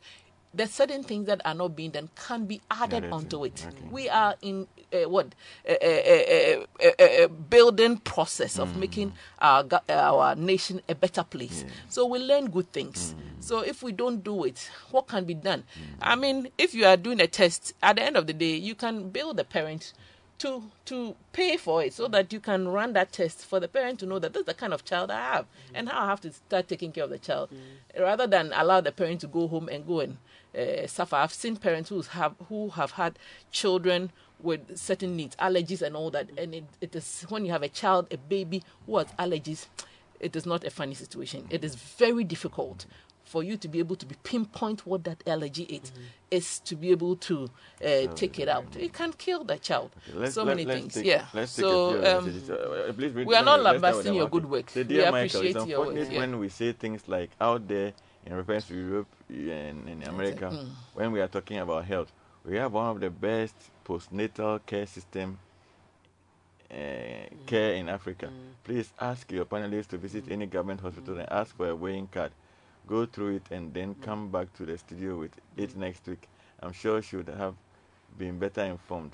There's certain things that are not being done can be added Added onto it. okay. We are in uh, what a, a, a building process Mm. of making our our nation a better place. So we learn good things. Mm. So if we don't do it, what can be done? I mean, if you are doing a test, at the end of the day, you can build the parent to to pay for it so that you can run that test for the parent to know that this is the kind of child I have and how I have to start taking care of the child, rather than allow the parent to go home and go and uh, suffer. I've seen parents who have who have had children with certain needs, allergies, and all that, and it, it is when you have a child, a baby who has allergies, it is not a funny situation. It is very difficult for you to be able to be pinpoint what that allergy is, is to be able to uh, take it out. It can kill the child. Let's- so let- many things. take- yeah. let's so um. Uh, please read- we are not me- let's start with lambasting your good work. Say, we dear Michael, appreciate it's your work. Yeah. when we say things like out there in reference to Europe and in America, Mm. when we are talking about health, we have one of the best postnatal care system uh, care in Africa. Please ask your panelists to visit any government hospital and ask for a weighing card. Go through it and then come back to the studio with it next week. I'm sure she would have been better informed.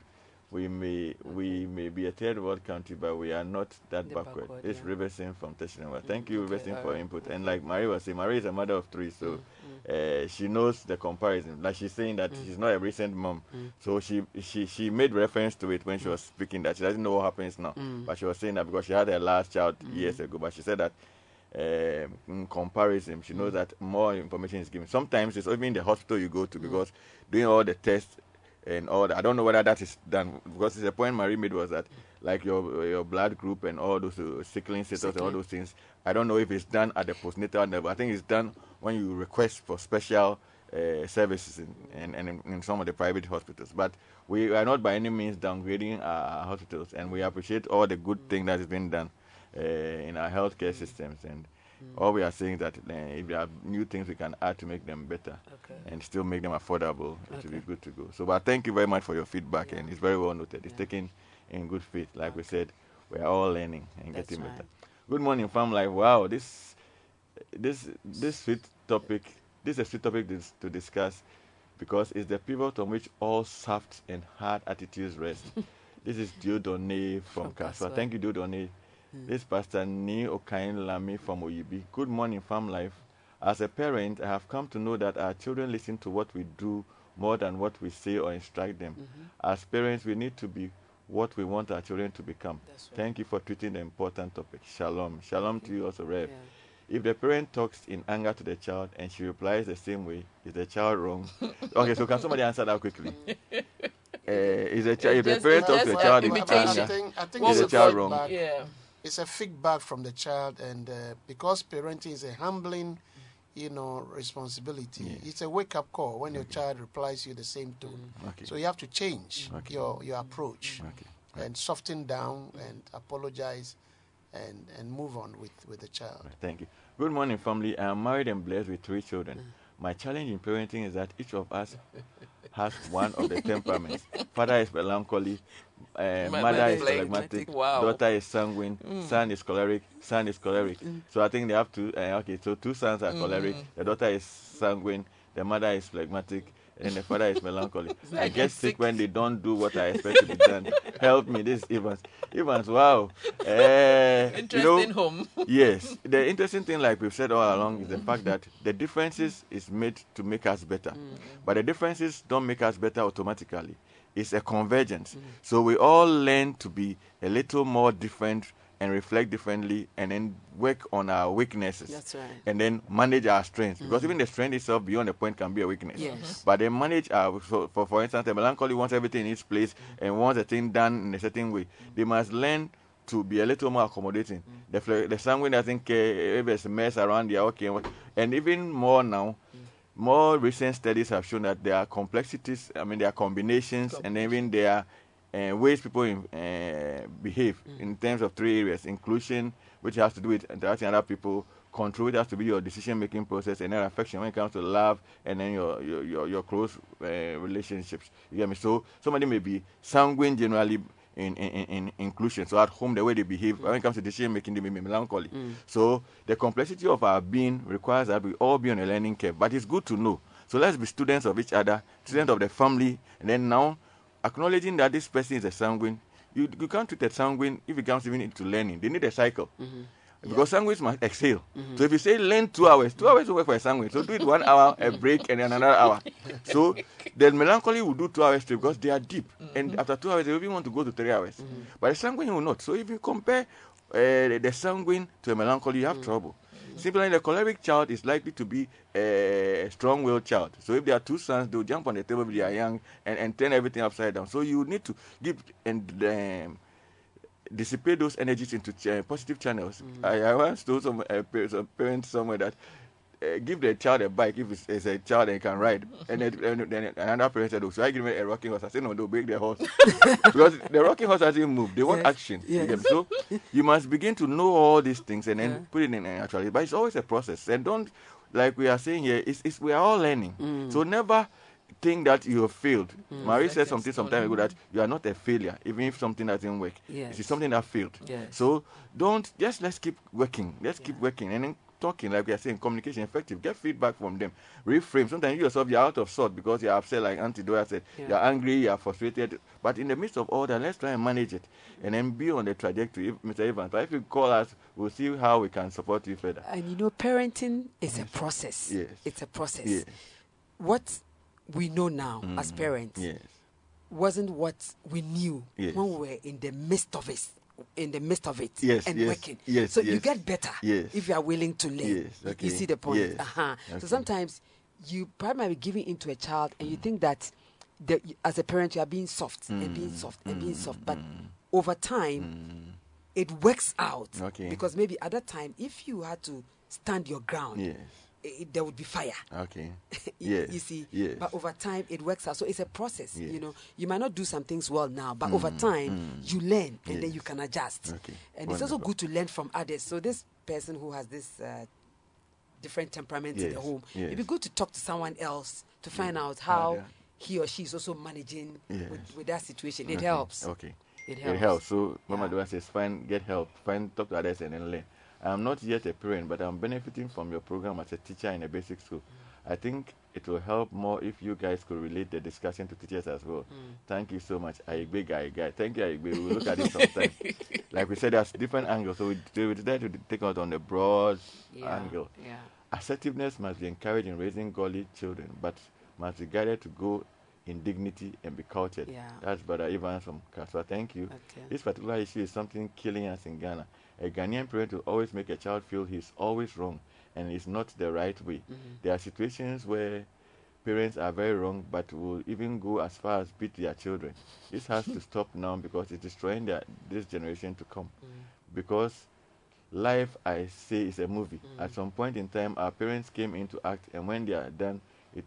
We may we may be a third world country, but we are not that The backward. backward, It's yeah. Riverson from Teshie Nungua. Thank you, mm-hmm. Okay, Riverson, for alright. input. And like Marie was saying, Marie is a mother of three, so mm-hmm. uh, she knows the comparison. Like she's saying that she's mm-hmm. not a recent mom, so she she she made reference to it when she was speaking that she doesn't know what happens now, but she was saying that because she had her last child years ago, but she said that. In comparison, she knows that more information is given. Sometimes it's even the hospital you go to because doing all the tests and all that. I don't know whether that is done because the point Marie made was that like your your blood group and all those uh, sickling status and all those things. I don't know if it's done at the postnatal level. I think it's done when you request for special uh, services in, in, in, in some of the private hospitals. But we are not by any means downgrading our hospitals, and we appreciate all the good thing that is being done uh, in our healthcare systems. And all we are saying is that uh, if there are new things we can add to make them better Okay. and still make them affordable, it will be good to go. So, but thank you very much for your feedback, and it's very well noted. It's taken in good faith. Like we said, we are all learning and That's getting right. better. Good morning, fam. Like, wow, this, this, this sweet topic. This is a sweet topic dis- to discuss because it's the pivot on which all soft and hard attitudes rest. *laughs* this is Diodone from From Kasoa. Thank you, Diodone. Hmm. This Pastor Ni Okain Lami from Oyibi. Good morning, farm life. As a parent, I have come to know that our children listen to what we do more than what we say or instruct them. Mm-hmm. As parents, we need to be what we want our children to become. Right. Thank you for treating the important topic. Shalom. Shalom to you also, Rev. Yeah. If the parent talks in anger to the child and she replies the same way, is the child wrong? *laughs* okay, so can somebody answer that quickly? Uh, is the child if the parent talks to the child a in anger? I think, I think What Is it's the child wrong? feedback. Yeah. It's a feedback from the child, and uh, because parenting is a humbling, you know, responsibility. It's a wake-up call when your child replies you the same tone. Mm. Okay. So you have to change Okay. your your approach mm. Okay. and soften down and apologize, and and move on with with the child. Thank you. Good morning, family. I am married and blessed with three children. Mm. My challenge in parenting is that each of us has one of the temperaments. Father is melancholy, uh, Mother mother is phlegmatic. Wow. daughter is sanguine, son is choleric, son is choleric. So I think they have two. Uh, okay, so two sons are choleric. The daughter is sanguine, the mother is phlegmatic, and the father is melancholy. *laughs* I get sick when they don't do what I expect to be done. Help me, this is Evans. Evans, wow. Uh, you know, Interesting home. *laughs* yes the interesting thing like we've said all along is the fact that the differences is made to make us better but the differences don't make us better automatically it's a convergence so we all learn to be a little more different and reflect differently and then work on our weaknesses. That's right. and then manage our strengths. Mm-hmm. Because even the strength itself beyond a point can be a weakness. Yes. Mm-hmm. but then manage our so for, for instance the melancholy wants everything in its place mm-hmm. and wants a thing done in a certain way. They must learn to be a little more accommodating. The fle- the sanguine doesn't care if there's a mess around there okay and and even more now more recent studies have shown that there are complexities. I mean, there are combinations, and even there are uh, ways people in, uh, behave in terms of three areas: inclusion, which has to do with interacting with other people; control, which has to be your decision-making process; and then affection, when it comes to love, and then your your your, your close uh, relationships. You get me? So somebody may be sanguine generally. In, in, in- in inclusion, so at home the way they behave when it comes to decision making, they may be melancholy. So the complexity of our being requires that we all be on a learning curve. But it's good to know. So let's be students of each other, students of the family, and then now acknowledging that this person is a sanguine. You, you can't treat a sanguine if it comes even into learning. They need a cycle. Mm-hmm. Because sanguines must exhale. Mm-hmm. So if you say learn two hours, two hours will work for a sanguine. So do it one hour, a *laughs* break, and then another hour. So the melancholy will do two hours straight because they are deep. Mm-hmm. And after two hours, they even want to go to three hours. But the sanguine will not. So if you compare uh, the, the sanguine to a melancholy, you have mm. trouble. Similarly, the choleric child is likely to be a strong-willed child. So if there are two sons, they'll jump on the table if they are young and, and turn everything upside down. So you need to give and um, dissipate those energies into ch- uh, positive channels. I, I once told some, uh, some parents somewhere that uh, give the child a bike if it's, it's a child and can ride. And then, and then another parent said, oh, so I give them a rocking horse. I said, no, they'll break the horse. *laughs* because the rocking horse hasn't moved. They want Yes. action. You Yes. So you must begin to know all these things and then put it in actuality. But it's always a process. And don't, like we are saying here, it's, it's, we are all learning. Mm. So never think that you have failed. Mm. Marie said something some time ago that you are not a failure, even if something doesn't work. Yes. It's something that failed. Yes. So don't just let's keep working. Let's keep working and then talking like we are saying communication effective. Get feedback from them. Reframe. Sometimes you yourself you're out of sort because you're upset, like Auntie Doya said. Yeah. You're angry, you're frustrated. But in the midst of all that, let's try and manage it and then be on the trajectory. If, Mr. Evans, but if you call us, we'll see how we can support you further. And you know, parenting is a process. Yes. It's a process. Yes. What we know now as Mm. parents Yes. wasn't what we knew Yes. when we were in the midst of it. In the midst of it Yes, and yes, working. yes, so you get better Yes. if you are willing to learn. Yes, You- okay. You see the point. Yes, Uh-huh. okay. So sometimes you probably might be giving into a child and you think that the, as a parent you are being soft and Mm. being soft and being soft. But over time it works out. Okay. Because maybe at that time if you had to stand your ground, Yes. i- there would be fire. Okay. *laughs* You- yes. You see, Yes. but over time it works out. So it's a process. Yes. You know, you might not do some things well now, but mm, over time mm. you learn and then you can adjust. Okay. And it's also good to learn from others. So this person who has this uh, different temperament in the home, Yes. it'd be good to talk to someone else to find out How they he or she is also managing Yes. with, with that situation. It Okay, helps. Okay. It helps. It helps. So Mama Dua says, find get help, find talk to others and then learn. I'm not yet a parent, but I'm benefiting from your program as a teacher in a basic school. I think it will help more if you guys could relate the discussion to teachers as well. Hmm. Thank you so much. I Aigbe guy guy. Thank you, Aigbe. We'll look at it sometime. *laughs* like we said, there's different angles. So we, we decided to take out on the broad Yeah, angle. yeah. Assertiveness must be encouraged in raising godly children, but must be guided to go in dignity and be cultured. Yeah. That's Brother Evans from Kasoa. Thank you. Okay. This particular issue is something killing us in Ghana. A Ghanaian parent will always make a child feel he's always wrong and it's not the right way. Mm-hmm. There are situations where parents are very wrong but will even go as far as beat their children. This has to stop now because it's destroying their, this generation to come. Mm. Because life, I say, is a movie. At some point in time, our parents came into act, and when they are done it,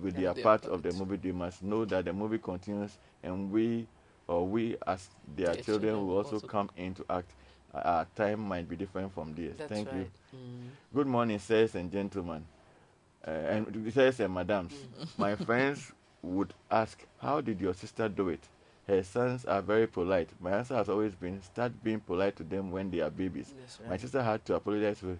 with their part of the movie, they must know that the movie continues, and we, or we as their children, will also also- come into act. Uh, Our time might be different from theirs. That's Thank you. Mm. Good morning, sirs and gentlemen, uh, and sirs and madams. My *laughs* friends would ask, "How did your sister do it?" Her sons are very polite. My answer has always been, "Start being polite to them when they are babies." That's My sister had to apologize to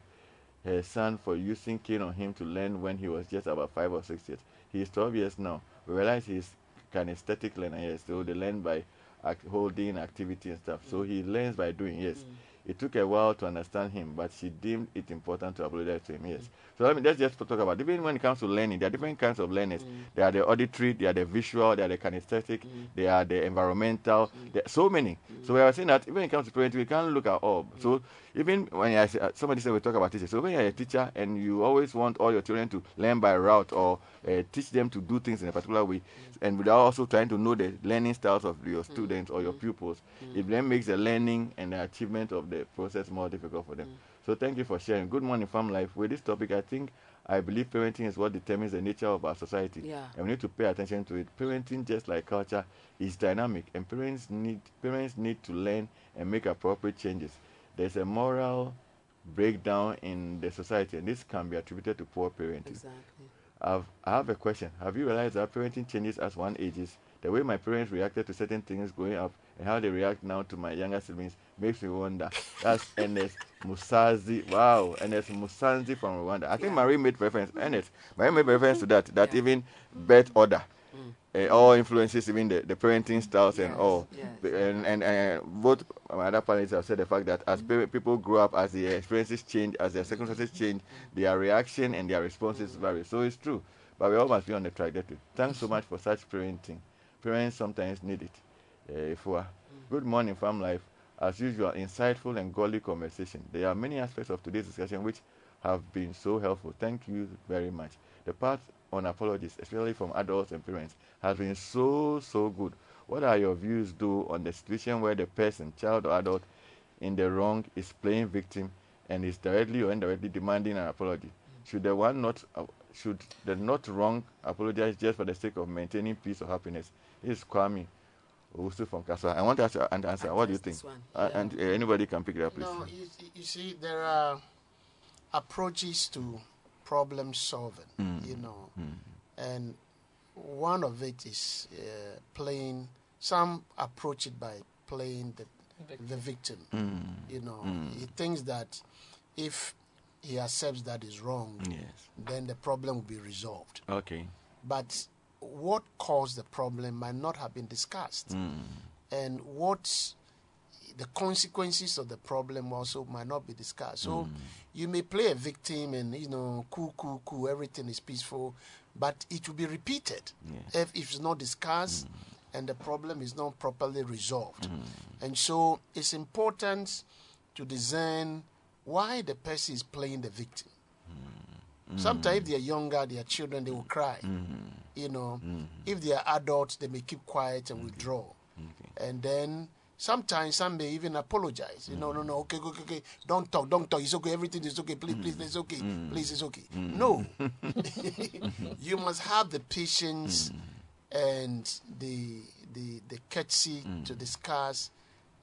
her son for using cane on him to learn when he was just about five or six years. He is 12 years now. We realize he's kinesthetic learner, yes. So they learn by act- holding activity and stuff. So mm. he learns by doing, yes. Mm. It took a while to understand him, but she deemed it important to apologize to him, yes. Mm. So let me let's just talk about even when it comes to learning, there are different kinds of learners. Mm. There are the auditory, there are the visual, there are the kinesthetic, mm. there are the environmental. Mm. There are so many. So we are saying that even when it comes to parenting, we can't look at all. So even when I uh, somebody said we talk about teachers, so when you're a teacher and you always want all your children to learn by route or uh, teach them to do things in a particular way, and without also trying to know the learning styles of your students or your pupils, it then makes the learning and the achievement of the process more difficult for them. So thank you for sharing. Good morning, Farm Life. With this topic, I think I believe parenting is what determines the nature of our society. Yeah. And we need to pay attention to it. Parenting, just like culture, is dynamic, and parents need parents need to learn and make appropriate changes. There's a moral breakdown in the society, and this can be attributed to poor parenting. Exactly. I've, I have a question. Have you realized that parenting changes as one ages? The way my parents reacted to certain things growing up and how they react now to my younger siblings makes me wonder. That's *laughs* Ernest Musazi. Wow, Ernest Musanzi from Rwanda. I think Marie made reference. Ernest, Marie made reference to that. That even birth order. Uh, all influences even the, the parenting styles and all yes. and and, and both my other parents have said the fact that as pa- people grow up as their experiences change as their circumstances change their reaction and their responses vary so it's true but we all must be on the trajectory thanks so much for such parenting parents sometimes need it if we are good morning farm life. As usual insightful and godly conversation. There are many aspects of today's discussion which have been so helpful. Thank you very much. The part on apologies especially from adults and parents has been so so good. What are your views though on the situation where the person child or adult in the wrong is playing victim and is directly or indirectly demanding an apology? Should the one not uh, should the not wrong apologize just for the sake of maintaining peace or happiness? This is kwame also from Kasoa. I want to ask you an answer. What do you think? this one. Uh, and uh, anybody can pick it up, please. No, you, you see, there are approaches to problem solving, Mm. you know, and one of it is uh, playing. Some approach it by playing the the victim. Mm. You know, Mm. he thinks that if he accepts that is wrong, Yes. then the problem will be resolved. Okay. But what caused the problem might not have been discussed Mm. and what the consequences of the problem also might not be discussed. So Mm. you may play a victim and you know, cool, cool, cool, everything is peaceful, but it will be repeated Yes. if, if it's not discussed and the problem is not properly resolved. Mm. And so it's important to discern why the person is playing the victim. Sometimes if they are younger, they are children, they will cry. You know, mm-hmm. if they are adults, they may keep quiet and mm-hmm. withdraw. And then sometimes some may even apologize. You know, no, no, okay, okay, okay, don't talk, don't talk. It's okay, everything is okay. Please, please, it's okay. Please, it's okay. No, *laughs* *laughs* you must have the patience and the the the courtesy to discuss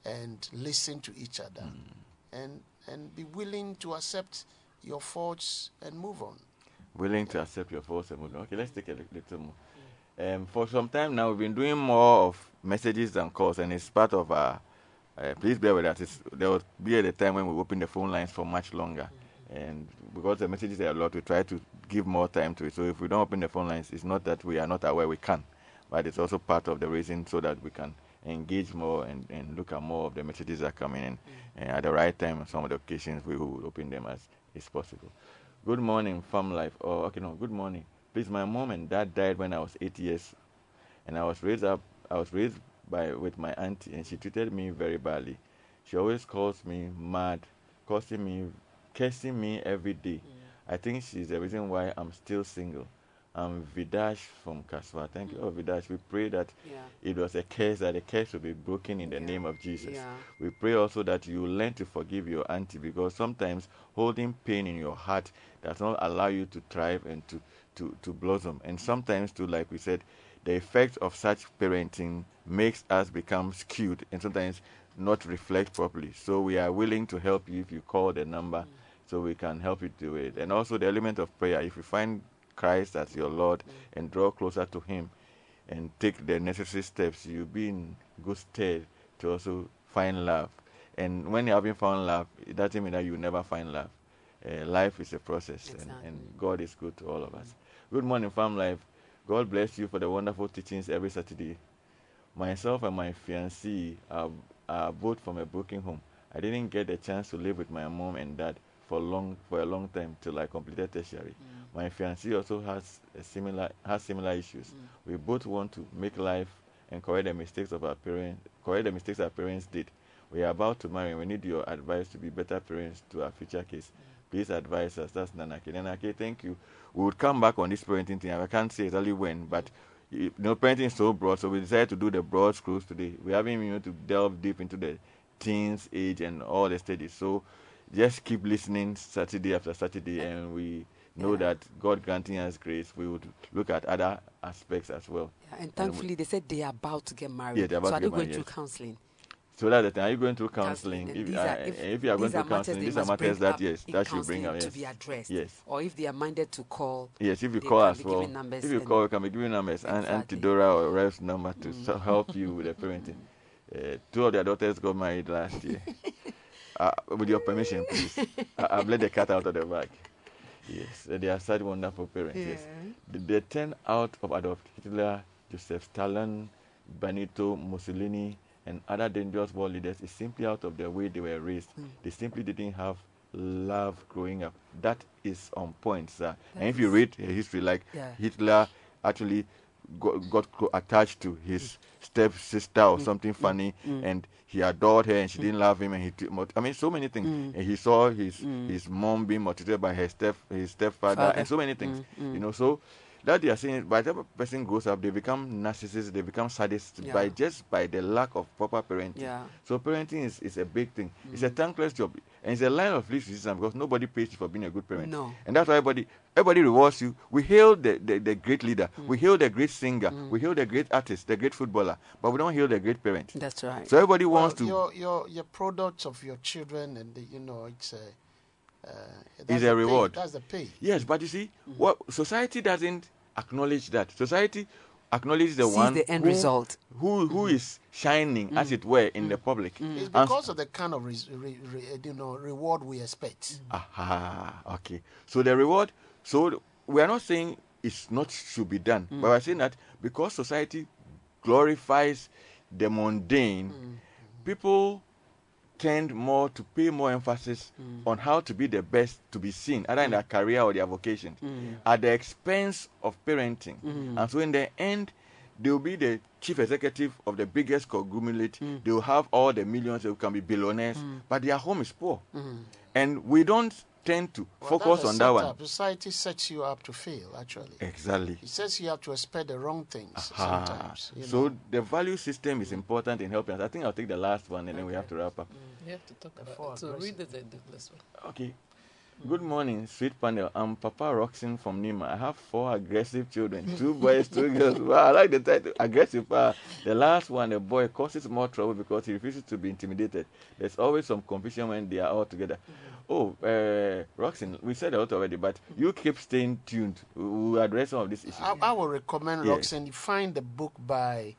and listen to each other, and and be willing to accept your faults and move on. Willing to accept your and move. Okay, let's take a little more. Um, for some time now, we've been doing more of messages than calls, and it's part of our. Uh, please bear with us. It's, there will be at a time when we open the phone lines for much longer, and because the messages are a lot, we try to give more time to it. So if we don't open the phone lines, it's not that we are not aware we can, but it's also part of the reason so that we can engage more and, and look at more of the messages that are coming in. And at the right time, on some of the occasions, we will open them as is possible. Good morning, farm life. Oh, okay, no. Good morning. Please, my mom and dad died when I was eight years, and I was raised up. I was raised by with my auntie, and she treated me very badly. She always calls me mad, cursing me, cursing me every day. I think she's the reason why I'm still single. I'm Vidash from Kasoa. Thank you, oh Vidash. We pray that Yeah. it was a curse that the curse will be broken in the name of Jesus. Yeah. We pray also that you learn to forgive your auntie because sometimes holding pain in your heart does not allow you to thrive and to, to, to blossom. And sometimes, too, like we said, the effect of such parenting makes us become skewed and sometimes not reflect properly. So we are willing to help you if you call the number mm. so we can help you do it. And also the element of prayer. If you find Christ as your Lord and draw closer to Him and take the necessary steps, you'll be in good stead to also find love. And when you haven't found love, it doesn't mean that you never find love. Uh, life is a process, and, and God is good to all of us. Good morning, Farm Life. God bless you for the wonderful teachings every Saturday. Myself and my fiancée are, are both from a broken home. I didn't get the chance to live with my mom and dad for long for a long time till I completed tertiary. My fiancée also has a similar has similar issues. Mm. We both want to make life and correct the mistakes of our parents correct the mistakes our parents did. We are about to marry and we need your advice to be better parents to our future kids. Mm. Please advise us. That's Nanake. Nanake, thank you. We would come back on this parenting thing. I can't say exactly when, but you know, parenting is so broad, so we decided to do the broad screws today. We haven't even able to delve deep into the teens age and all the stages. So just keep listening Saturday after Saturday, and we know that God granting us grace, we would look at other aspects as well. And thankfully, they said they are about to get married. Yeah, they're about so to are get they going married, through counseling? So that's the thing. Are you going through counseling? and If, uh, are- if- if you are going are through counseling, these are matters that yes, that should bring up. Yes. to be addressed. Yes. Or if they are minded to call. Yes, if you call as well. If you call, we can be giving numbers and, and Exactly. Tidora or Ref's number to so- help you with the parenting. *laughs* Uh, two of their daughters got married last year. *laughs* uh, with your permission, please. I, I've let the cat out of the bag. Yes, they are such wonderful parents. Yes, the, the ten out of Adolf Hitler, Joseph Stalin, Benito Mussolini, and other dangerous world leaders is simply out of the way they were raised. Mm. They simply didn't have love growing up. That is on point, sir. That and if you read history, like Yeah. Hitler actually got, got attached to his step sister or something funny, mm. and he adored her, and she didn't love him, and he. t- I mean, so many things. Mm. And he saw his Mm. his mom being maltreated by her step his stepfather, Father. and so many things. Mm, mm. You know, so that they are saying by the time a person grows up, they become narcissists, they become sadists by just by the lack of proper parenting. Yeah. So parenting is, is a big thing. It's a Mm. thankless job, and it's a line of least resistance because nobody pays you for being a good parent. No. And that's why everybody everybody rewards you. We hail the, the, the great leader, Mm. we hail the great singer, we hail the great artist, the great footballer, but we don't hail the great parent. That's right. So everybody wants to. Your your your products of your children, and the, you know it's a. Uh, is the a pay, reward. That's the pay. Yes, but you see, Mm-hmm. what society doesn't acknowledge that. Society acknowledges the Sees one the end who, result. Mm-hmm. who who mm-hmm. is shining, as mm-hmm. it were, in the mm-hmm. public. It's And- because of the kind of res- re, re, uh, you know reward we expect. Aha, okay. So the reward, so we are not saying it's not should be done, but mm. we're saying that because society glorifies the mundane, mm. people tend more to pay more emphasis mm. on how to be the best to be seen, either in their mm. career or their vocation, mm. at the expense of parenting. And so in the end, they will be the chief executive of the biggest conglomerate. They will have all the millions, they can be billionaires, but their home is poor. And we don't tend to Well, focus on that one. setup. Society sets you up to fail. Actually, Exactly. it says you have to expect the wrong things Ah, sometimes. you so know. the value system is important in helping us. I think I'll take the last one and then we have to wrap up. You have to talk about four it. So read the, the, this one. Okay. Good morning, sweet panel. I'm Papa Roxin from Nima. I have four aggressive children, two boys, two girls. Wow, I like the title, aggressive. Uh, the last one, the boy, causes more trouble because he refuses to be intimidated. There's always some confusion when they are all together. Oh, uh, Roxin, we said a lot already, but you keep staying tuned. We will address some of these issues. I, I will recommend Yeah. Roxanne. You find the book by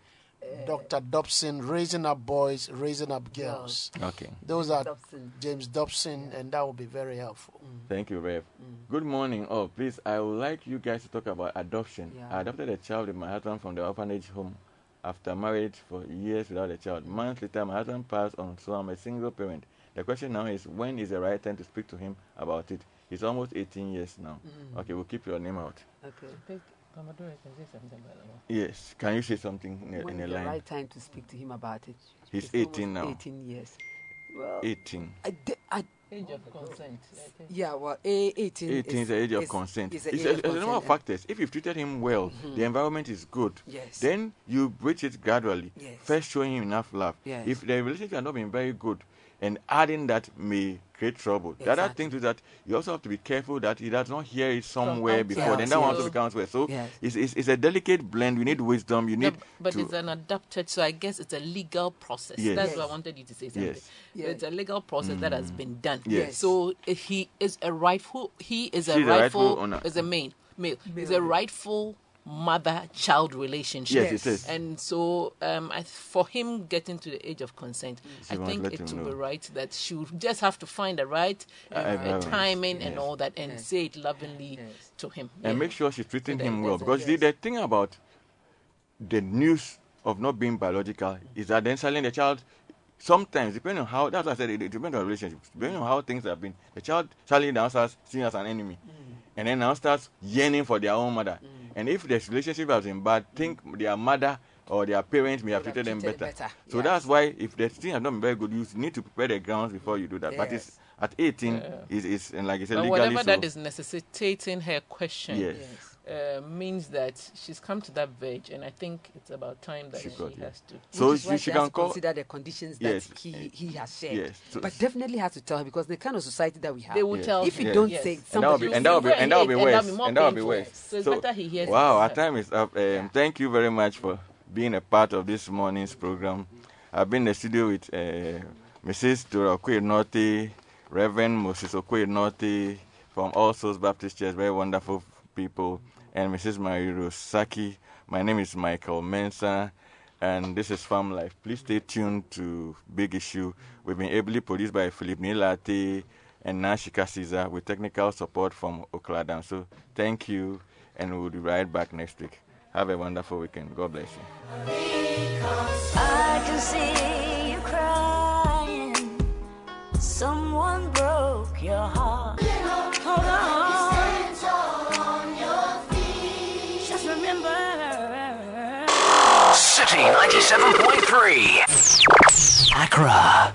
Dr. Dobson, Raising Up Boys, Raising Up Girls. Okay. Those are Dobson. James Dobson, and that will be very helpful. Mm. Thank you, Rev. Mm. Good morning. Oh, please, I would like you guys to talk about adoption. Yeah. I adopted a child with my husband from the orphanage home after marriage for years without a child. Months later, my husband passed on, so I'm a single parent. The question now is, when is the right time to speak to him about it? He's almost 18 years now. Mm. Okay, we'll keep your name out. Okay. I can say something about that one. Yes, can you say something in a, When in a is the line? right time to speak to him about it? He's It's 18 almost now. 18 years. Well, 18. I, di- I, Age of consent. Yeah, well, a, 18, 18 is the age of is- consent. is It's, the a, age a number of factors. If you've treated him well, the mm-hmm. environment is good. Yes. Then you breach it gradually. Yes. First showing him enough love. Yes. If the relationship has not been very good, and adding that may create trouble. The other Exactly. thing is that you also have to be careful that he does not hear it somewhere outside. before. Then that Yes. one also becomes well. So Yes. it's, it's, it's a delicate blend. You need wisdom. You Yeah, need but to. it's an adapted, so I guess it's a legal process. Yes. That's Yes. what I wanted you to say something. Yes. Yeah. It's a legal process that has mm. been done. Yes. So he is a rightful. He is a She's a rightful rightful. owner. is a male. Male. Is a rightful mother-child relationship. yes, Yes. it is. And so, um, I, for him getting to the age of consent, She I think it him would be right that she would just have to find the right uh, environment. timing and all that, and Yes. say it lovingly Yes. to him. and Yeah. make sure she's treating So him well. Because the, yes. the thing about the news of not being biological is that then suddenly the child, sometimes, depending on how, that's what I said, it, it depends on relationships, depending on how things have been, the child suddenly now starts seeing as an enemy. And then now starts yearning for their own mother. And if the relationship has been bad, think their mother or their parents may have Would have treated them better. better, So yes. that's why if the thing has not been very good, you need to prepare the grounds before you do that. But it's at 18, it's, it's and like I said, But legally whatever so. that is necessitating her question, Yes. uh, uh, means that she's come to that verge, and I think it's about time that She she, has to. So Which is why she, she has can to call. consider the conditions Yes. that he, he has shared. Yes. So- but definitely has to tell her because the kind of society that we have. They will Yes. tell if you him. don't Yes. say and that will be and that will be and that will be worse. that'll be more And that will be worse. So it's better he hears it. wow, our time is up. Um, Thank you very much for being a part of this morning's program. I've been in the studio with uh, Mrs. Dora Okoye Norte, Reverend Moses Okoye Norte from All Souls Baptist Church, very wonderful people, and Mrs. Mary Saki. My name is Michael Mensah, and this is Farm Life. Please stay tuned to Big Issue. We've been ably produced by Philip Nilate and Nashika Caesar with technical support from Okladam. So thank you, and we'll be right back next week. Have a wonderful weekend. God bless you. Someone broke your heart. Citi 97.3. Accra.